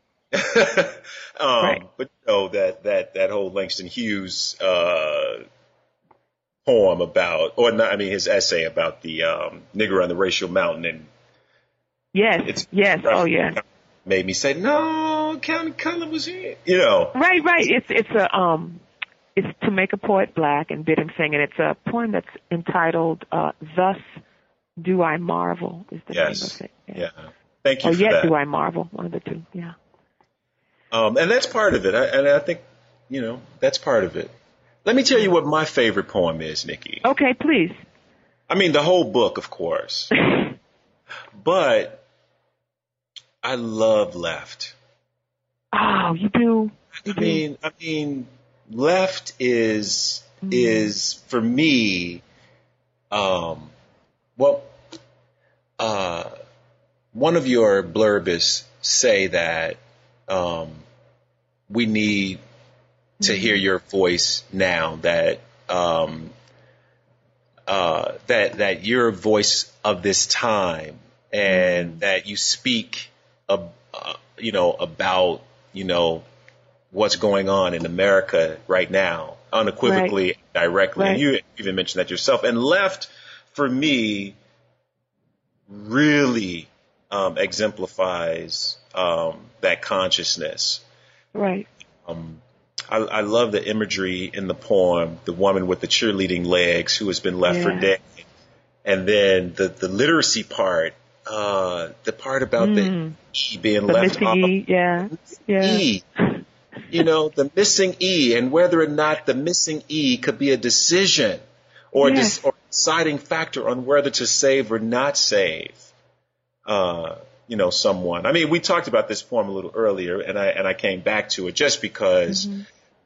um, Right. But you know that that that whole Langston Hughes uh, poem about, or not, I mean his essay about the um, nigger on the racial mountain, and Yes, it's yes, oh yeah, made me say no. Countee Cullen was here, you know. right, right. It's it's a um, make a poet black and bid him sing, and it's a poem that's entitled uh, "Thus Do I Marvel." Is the Yes. name of it? Yeah. Thank you Or yet that. do I marvel? One of the two. Yeah. Um, and that's part of it. I, and I think, you know, that's part of it. Let me tell you what my favorite poem is, Nikky. Okay, please. I mean, the whole book, of course. but I love Left. Oh, you do. You I do. mean, I mean, Left is Mm. is for me, um, well, uh, one of your blurbis say that um, we need to hear your voice now. That um, uh, that that you're a voice of this time, and that you speak, ab- uh, you know, about you know what's going on in America right now, unequivocally, directly. Right. And you even mentioned that yourself. And left for me really um, exemplifies um, that consciousness. right. Um, I, I love the imagery in the poem, the woman with the cheerleading legs who has been left for dead. And then the, the literacy part, uh, the part about Mm. the E being The left off. E. Yeah. Yeah. You know, the missing E and whether or not the missing E could be a decision or, a Yes. dis- or deciding factor on whether to save or not save, uh, you know, someone. I mean, we talked about this poem a little earlier and I, and I came back to it just because,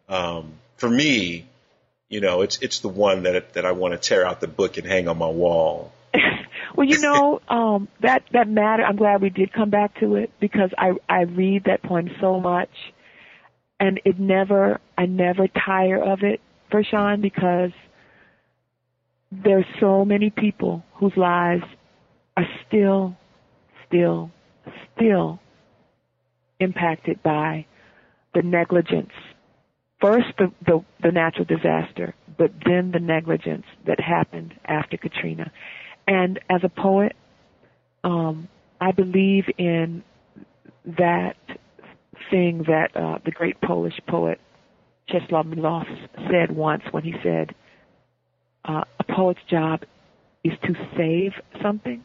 um, for me, you know, it's, it's the one that, that I want to tear out the book and hang on my wall. well, you know, um, that that matter. I'm glad we did come back to it because I I read that poem so much, and it never I never tire of it, Vershawn, because there's so many people whose lives are still, still, still impacted by the negligence. First, the, the, the natural disaster, but then the negligence that happened after Katrina. And as a poet, um, I believe in that thing that uh, the great Polish poet Czesław Milosz said once when he said, uh, "A poet's job is to save something."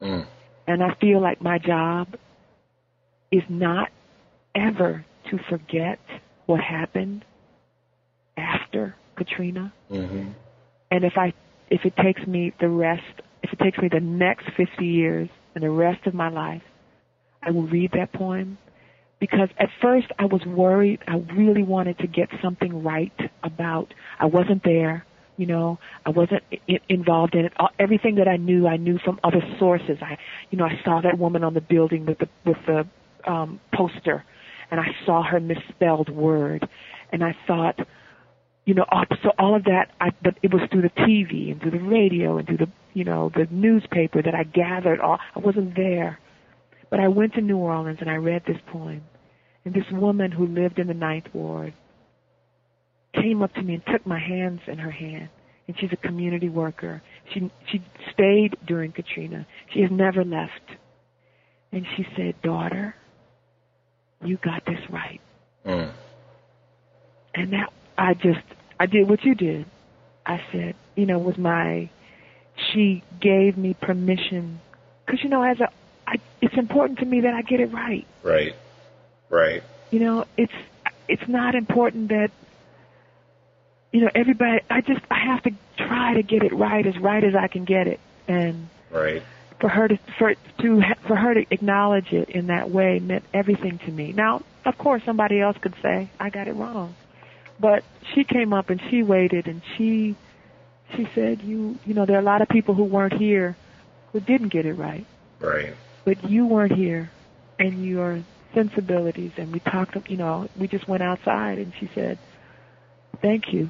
Mm. And I feel like my job is not ever to forget what happened after Katrina. hmm And if I if it takes me the rest if it takes me the next 50 years and the rest of my life, I will read that poem because at first I was worried. I really wanted to get something right about I wasn't there, you know, I wasn't I- involved in it. All- Everything that I knew, I knew from other sources. I, you know, I saw that woman on the building with the with the um, poster, and I saw her misspelled word, and I thought, you know, all- so all of that. I, but it was through the TV and through the radio and through the, you know, the newspaper that I gathered. All I wasn't there, but I went to New Orleans and I read this poem, and this woman who lived in the Ninth Ward came up to me and took my hands in her hand, and she's a community worker. She she stayed during Katrina. She has never left. And she said, "Daughter, you got this right." Mm. And that I just I did what you did. I said, you know, with my she gave me permission because you know as a I, it's important to me that I get it right. Right. Right. You know, it's it's not important that you know everybody. I just I have to try to get it right as right as I can get it, and Right. for her to for to for her to acknowledge it in that way meant everything to me. Now, of course, somebody else could say I got it wrong, but she came up and she waited and she she said you you know there are a lot of people who weren't here who didn't get it right, Right. But you weren't here, and your sensibilities and we talked you know we just went outside and she said thank you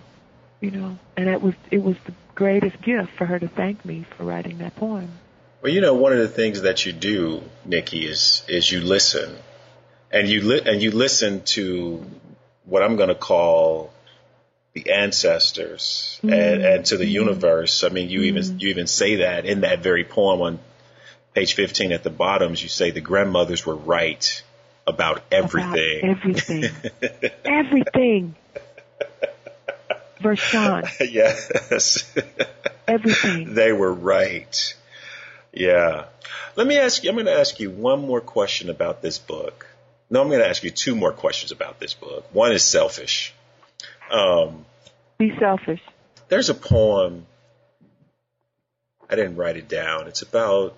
you know? And it was it was the greatest gift for her to thank me for writing that poem. Well, you know, one of the things that you do, Nikky, is is you listen, and you li- and you listen to what I'm going to call the ancestors mm-hmm. and, and to the mm-hmm. universe. I mean, you even mm-hmm. you even say that in that very poem on page 15 at the bottoms. You say the grandmothers were right about everything. About everything. everything. Vershawn, yes, everything. they were right. Yeah. Let me ask you, I'm going to ask you one more question about this book. No, I'm going to ask you two more questions about this book. One is selfish. Um, Be selfish. there's a poem, I didn't write it down. It's about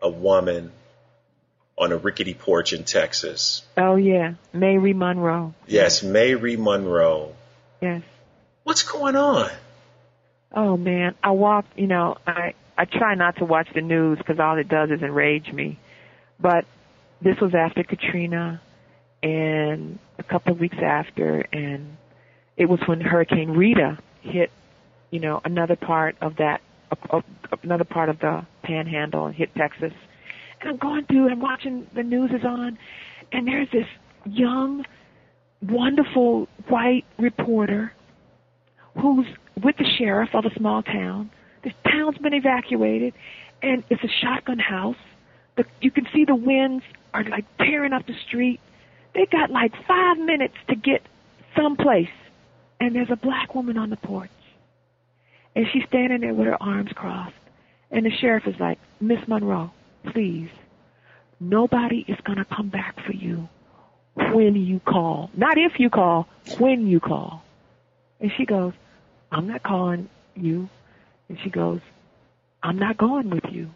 a woman on a rickety porch in Texas. Oh yeah, Mary Monroe. Yes, Mary Monroe. Yes. What's going on? Oh man, I walk. You know, I I try not to watch the news because all it does is enrage me. But this was after Katrina, and a couple of weeks after, and it was when Hurricane Rita hit. You know, another part of that, uh, uh, another part of the Panhandle and hit Texas. And I'm going through and watching the news is on, and there's this young, wonderful white reporter who's with the sheriff of a small town. The town's been evacuated, and it's a shotgun house. The, you can see the winds are like tearing up the street. They got like five minutes to get someplace, and there's a black woman on the porch, and she's standing there with her arms crossed. And the sheriff is like, Miss Monroe, please, nobody is gonna come back for you when you call. Not if you call, when you call. And she goes, I'm not calling you. And she goes, I'm not going with you.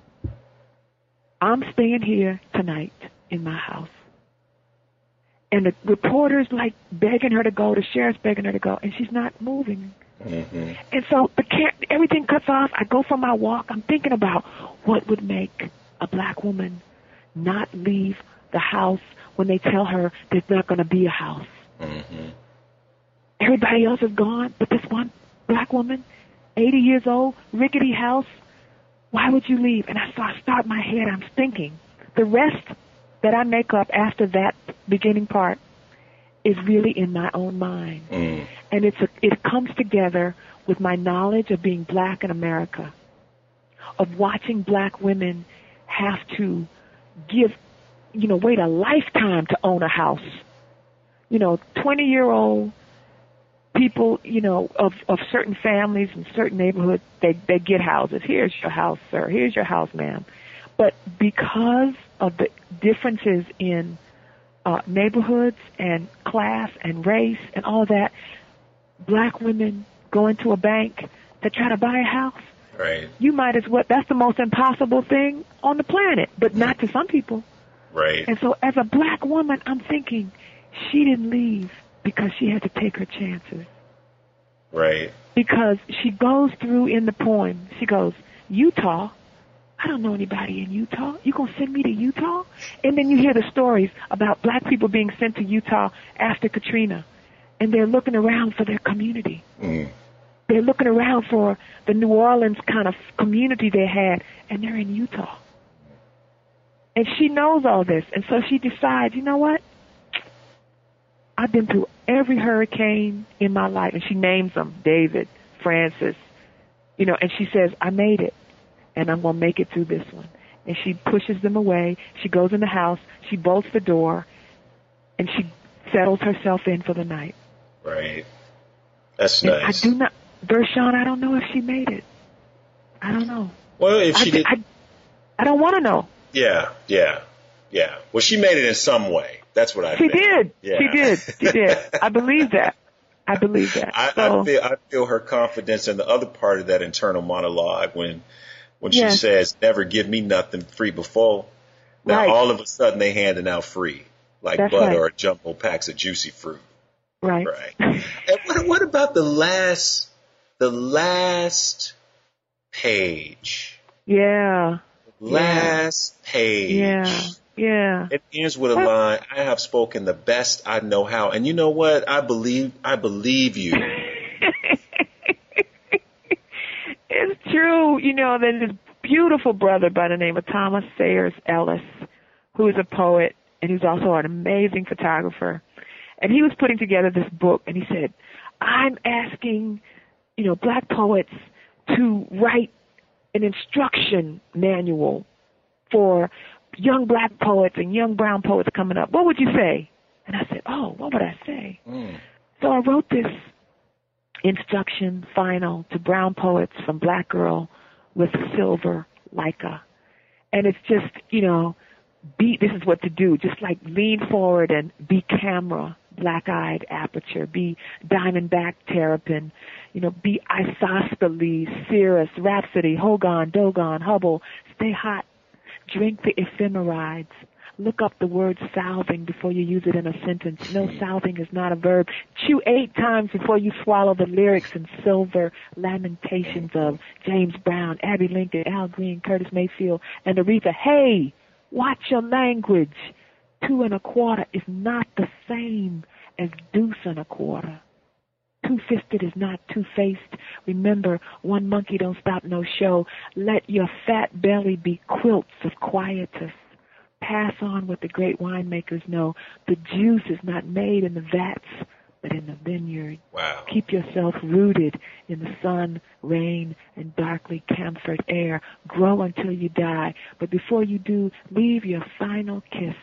I'm staying here tonight in my house. And the reporter's like begging her to go, the sheriff's begging her to go, and she's not moving. Mm-hmm. And so the car- everything cuts off. I go for my walk. I'm thinking about what would make a black woman not leave the house when they tell her there's not going to be a house. Mm-hmm. Everybody else is gone, but this one black woman, 80 years old, rickety house, why would you leave? And I, so I start my head, I'm thinking. The rest that I make up after that beginning part is really in my own mind. Mm. And it's a, it comes together with my knowledge of being black in America, of watching black women have to give, you know, wait a lifetime to own a house. You know, 20 year old people, you know, of, of certain families and certain neighborhoods, they, they get houses. Here's your house, sir. Here's your house, ma'am. But because of the differences in uh, neighborhoods and class and race and all of that, black women go into a bank to try to buy a house. Right. You might as well, that's the most impossible thing on the planet, but not to some people. Right. And so as a black woman, I'm thinking she didn't leave because she had to take her chances. Right. Because she goes through in the poem, she goes, Utah, I don't know anybody in Utah. You gonna send me to Utah? And then you hear the stories about black people being sent to Utah after Katrina. And they're looking around for their community. Mm. They're looking around for the New Orleans kind of community they had, and they're in Utah. And she knows all this, and so she decides, you know what? I've been through every hurricane in my life, and she names them: David, Frances, you know, and she says, I made it and I'm going to make it through this one. And she pushes them away. She goes in the house. She bolts the door and she settles herself in for the night. Right. That's And nice. I do not, Vershawn, I don't know if she made it. I don't know. well, if she I, did, I, I don't want to know. yeah, yeah, yeah. Well, she made it in some way. That's what I She think. did. Yeah. She did. She did. I believe that. I believe that. I, so, I feel I feel her confidence in the other part of that internal monologue when when she Yes. says, "Never give me nothing free before." Now Right. all of a sudden they handing out free like That's butter right. or jumbo packs of juicy fruit. right. Right. and what, what about the last the last page? Yeah. Last page. Yeah. Yeah. It ends with a line, I have spoken the best I know how. And you know what? I believe I believe you. true. You know, there's this beautiful brother by the name of Thomas Sayers Ellis, who is a poet and who's also an amazing photographer. And he was putting together this book and he said, I'm asking, you know, black poets to write an instruction manual for young black poets and young brown poets coming up. What would you say? And I said, Oh, what would I say? Mm. So I wrote this instruction final to brown poets from Black Girl with silver Leica. And it's just, you know, be, this is what to do. Just like lean forward and be camera, black eyed aperture, be diamondback terrapin, you know, be isosceles, cirrus, rhapsody, hogon, dogon, hubble, stay hot, drink the ephemerides, Look up the word salving before you use it in a sentence. No, salving is not a verb. Chew eight times before you swallow the lyrics and silver lamentations of James Brown, Abbey Lincoln, Al Green, Curtis Mayfield, and Aretha. Hey, watch your language. Two and a quarter is not the same as deuce and a quarter. Two-fisted is not two-faced. Remember, one monkey don't stop no show. Let your fat belly be quilts of quietus. Pass on what the great winemakers know. The juice is not made in the vats, but in the vineyard. Wow. Keep yourself rooted in the sun, rain, and darkly camphor air. Grow until you die. But before you do, leave your final kiss.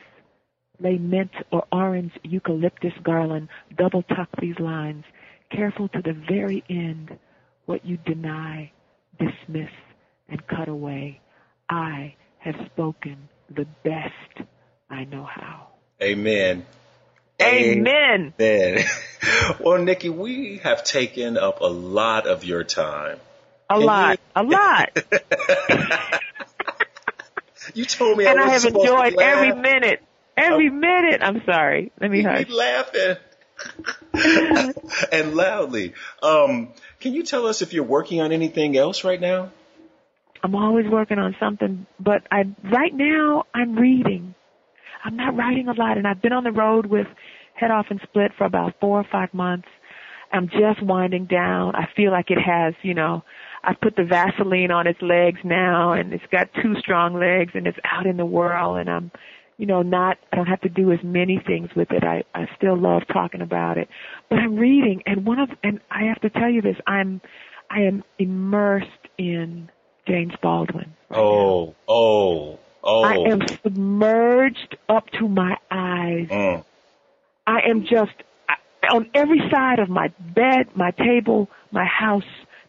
Lay mint or orange eucalyptus garland. Double tuck these lines. Careful to the very end. What you deny, dismiss, and cut away. I have spoken the best I know how. Amen. Amen. Amen. well, Nikky, we have taken up a lot of your time. A Can lot. A lot. You told me and I I have enjoyed every minute. Every minute. I'm sorry. Let me You hush. keep laughing. and loudly. Um, can you tell us if you're working on anything else right now? I'm always working on something, but I right now I'm reading. I'm not writing a lot, and I've been on the road with Head Off and Split for about four or five months. I'm just winding down. I feel like it has, you know, I put the Vaseline on its legs now, and it's got two strong legs, and it's out in the world, and I'm, you know, not. I don't have to do as many things with it. I I still love talking about it, but I'm reading, and one of, and I have to tell you this, I'm, I am immersed in James Baldwin. right now. Oh, oh, oh. I am submerged up to my eyes. Mm. I am just I, on every side of my bed, my table, my house.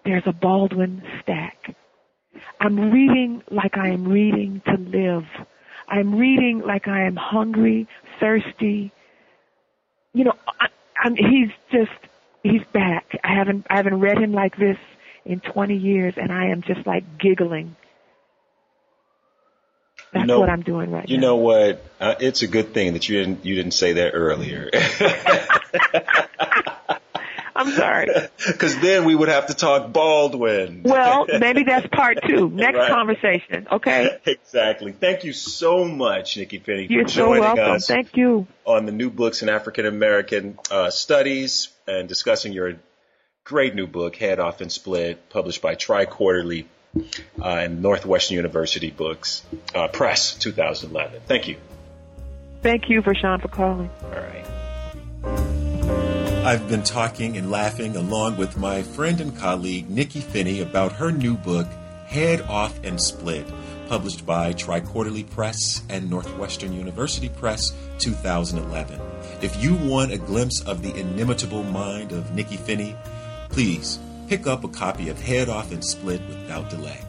There's a Baldwin stack. I'm reading like I am reading to live. I'm reading like I am hungry, thirsty. You know, I, I'm, he's just he's back. I haven't I haven't read him like this in 20 years, and I am just like giggling. That's know- what I'm doing right You now. You know what? Uh, it's a good thing that you didn't you didn't say that earlier, I'm sorry. because then we would have to talk Baldwin. Well, maybe that's part two. Next Right. conversation. Okay. exactly. Thank you so much, Nikky Finney, You're for so joining welcome. us Thank you. on the new books in African American uh, studies and discussing your great new book, Head Off and Split, published by TriQuarterly uh, and Northwestern University Books uh, Press, 2011. Thank you. Thank you Vershawn for calling. All right. I've been talking and laughing along with my friend and colleague Nikky Finney about her new book, Head Off and Split, published by TriQuarterly Press and Northwestern University Press 2011. If you want a glimpse of the inimitable mind of Nikky Finney, please pick up a copy of Head Off and Split without delay.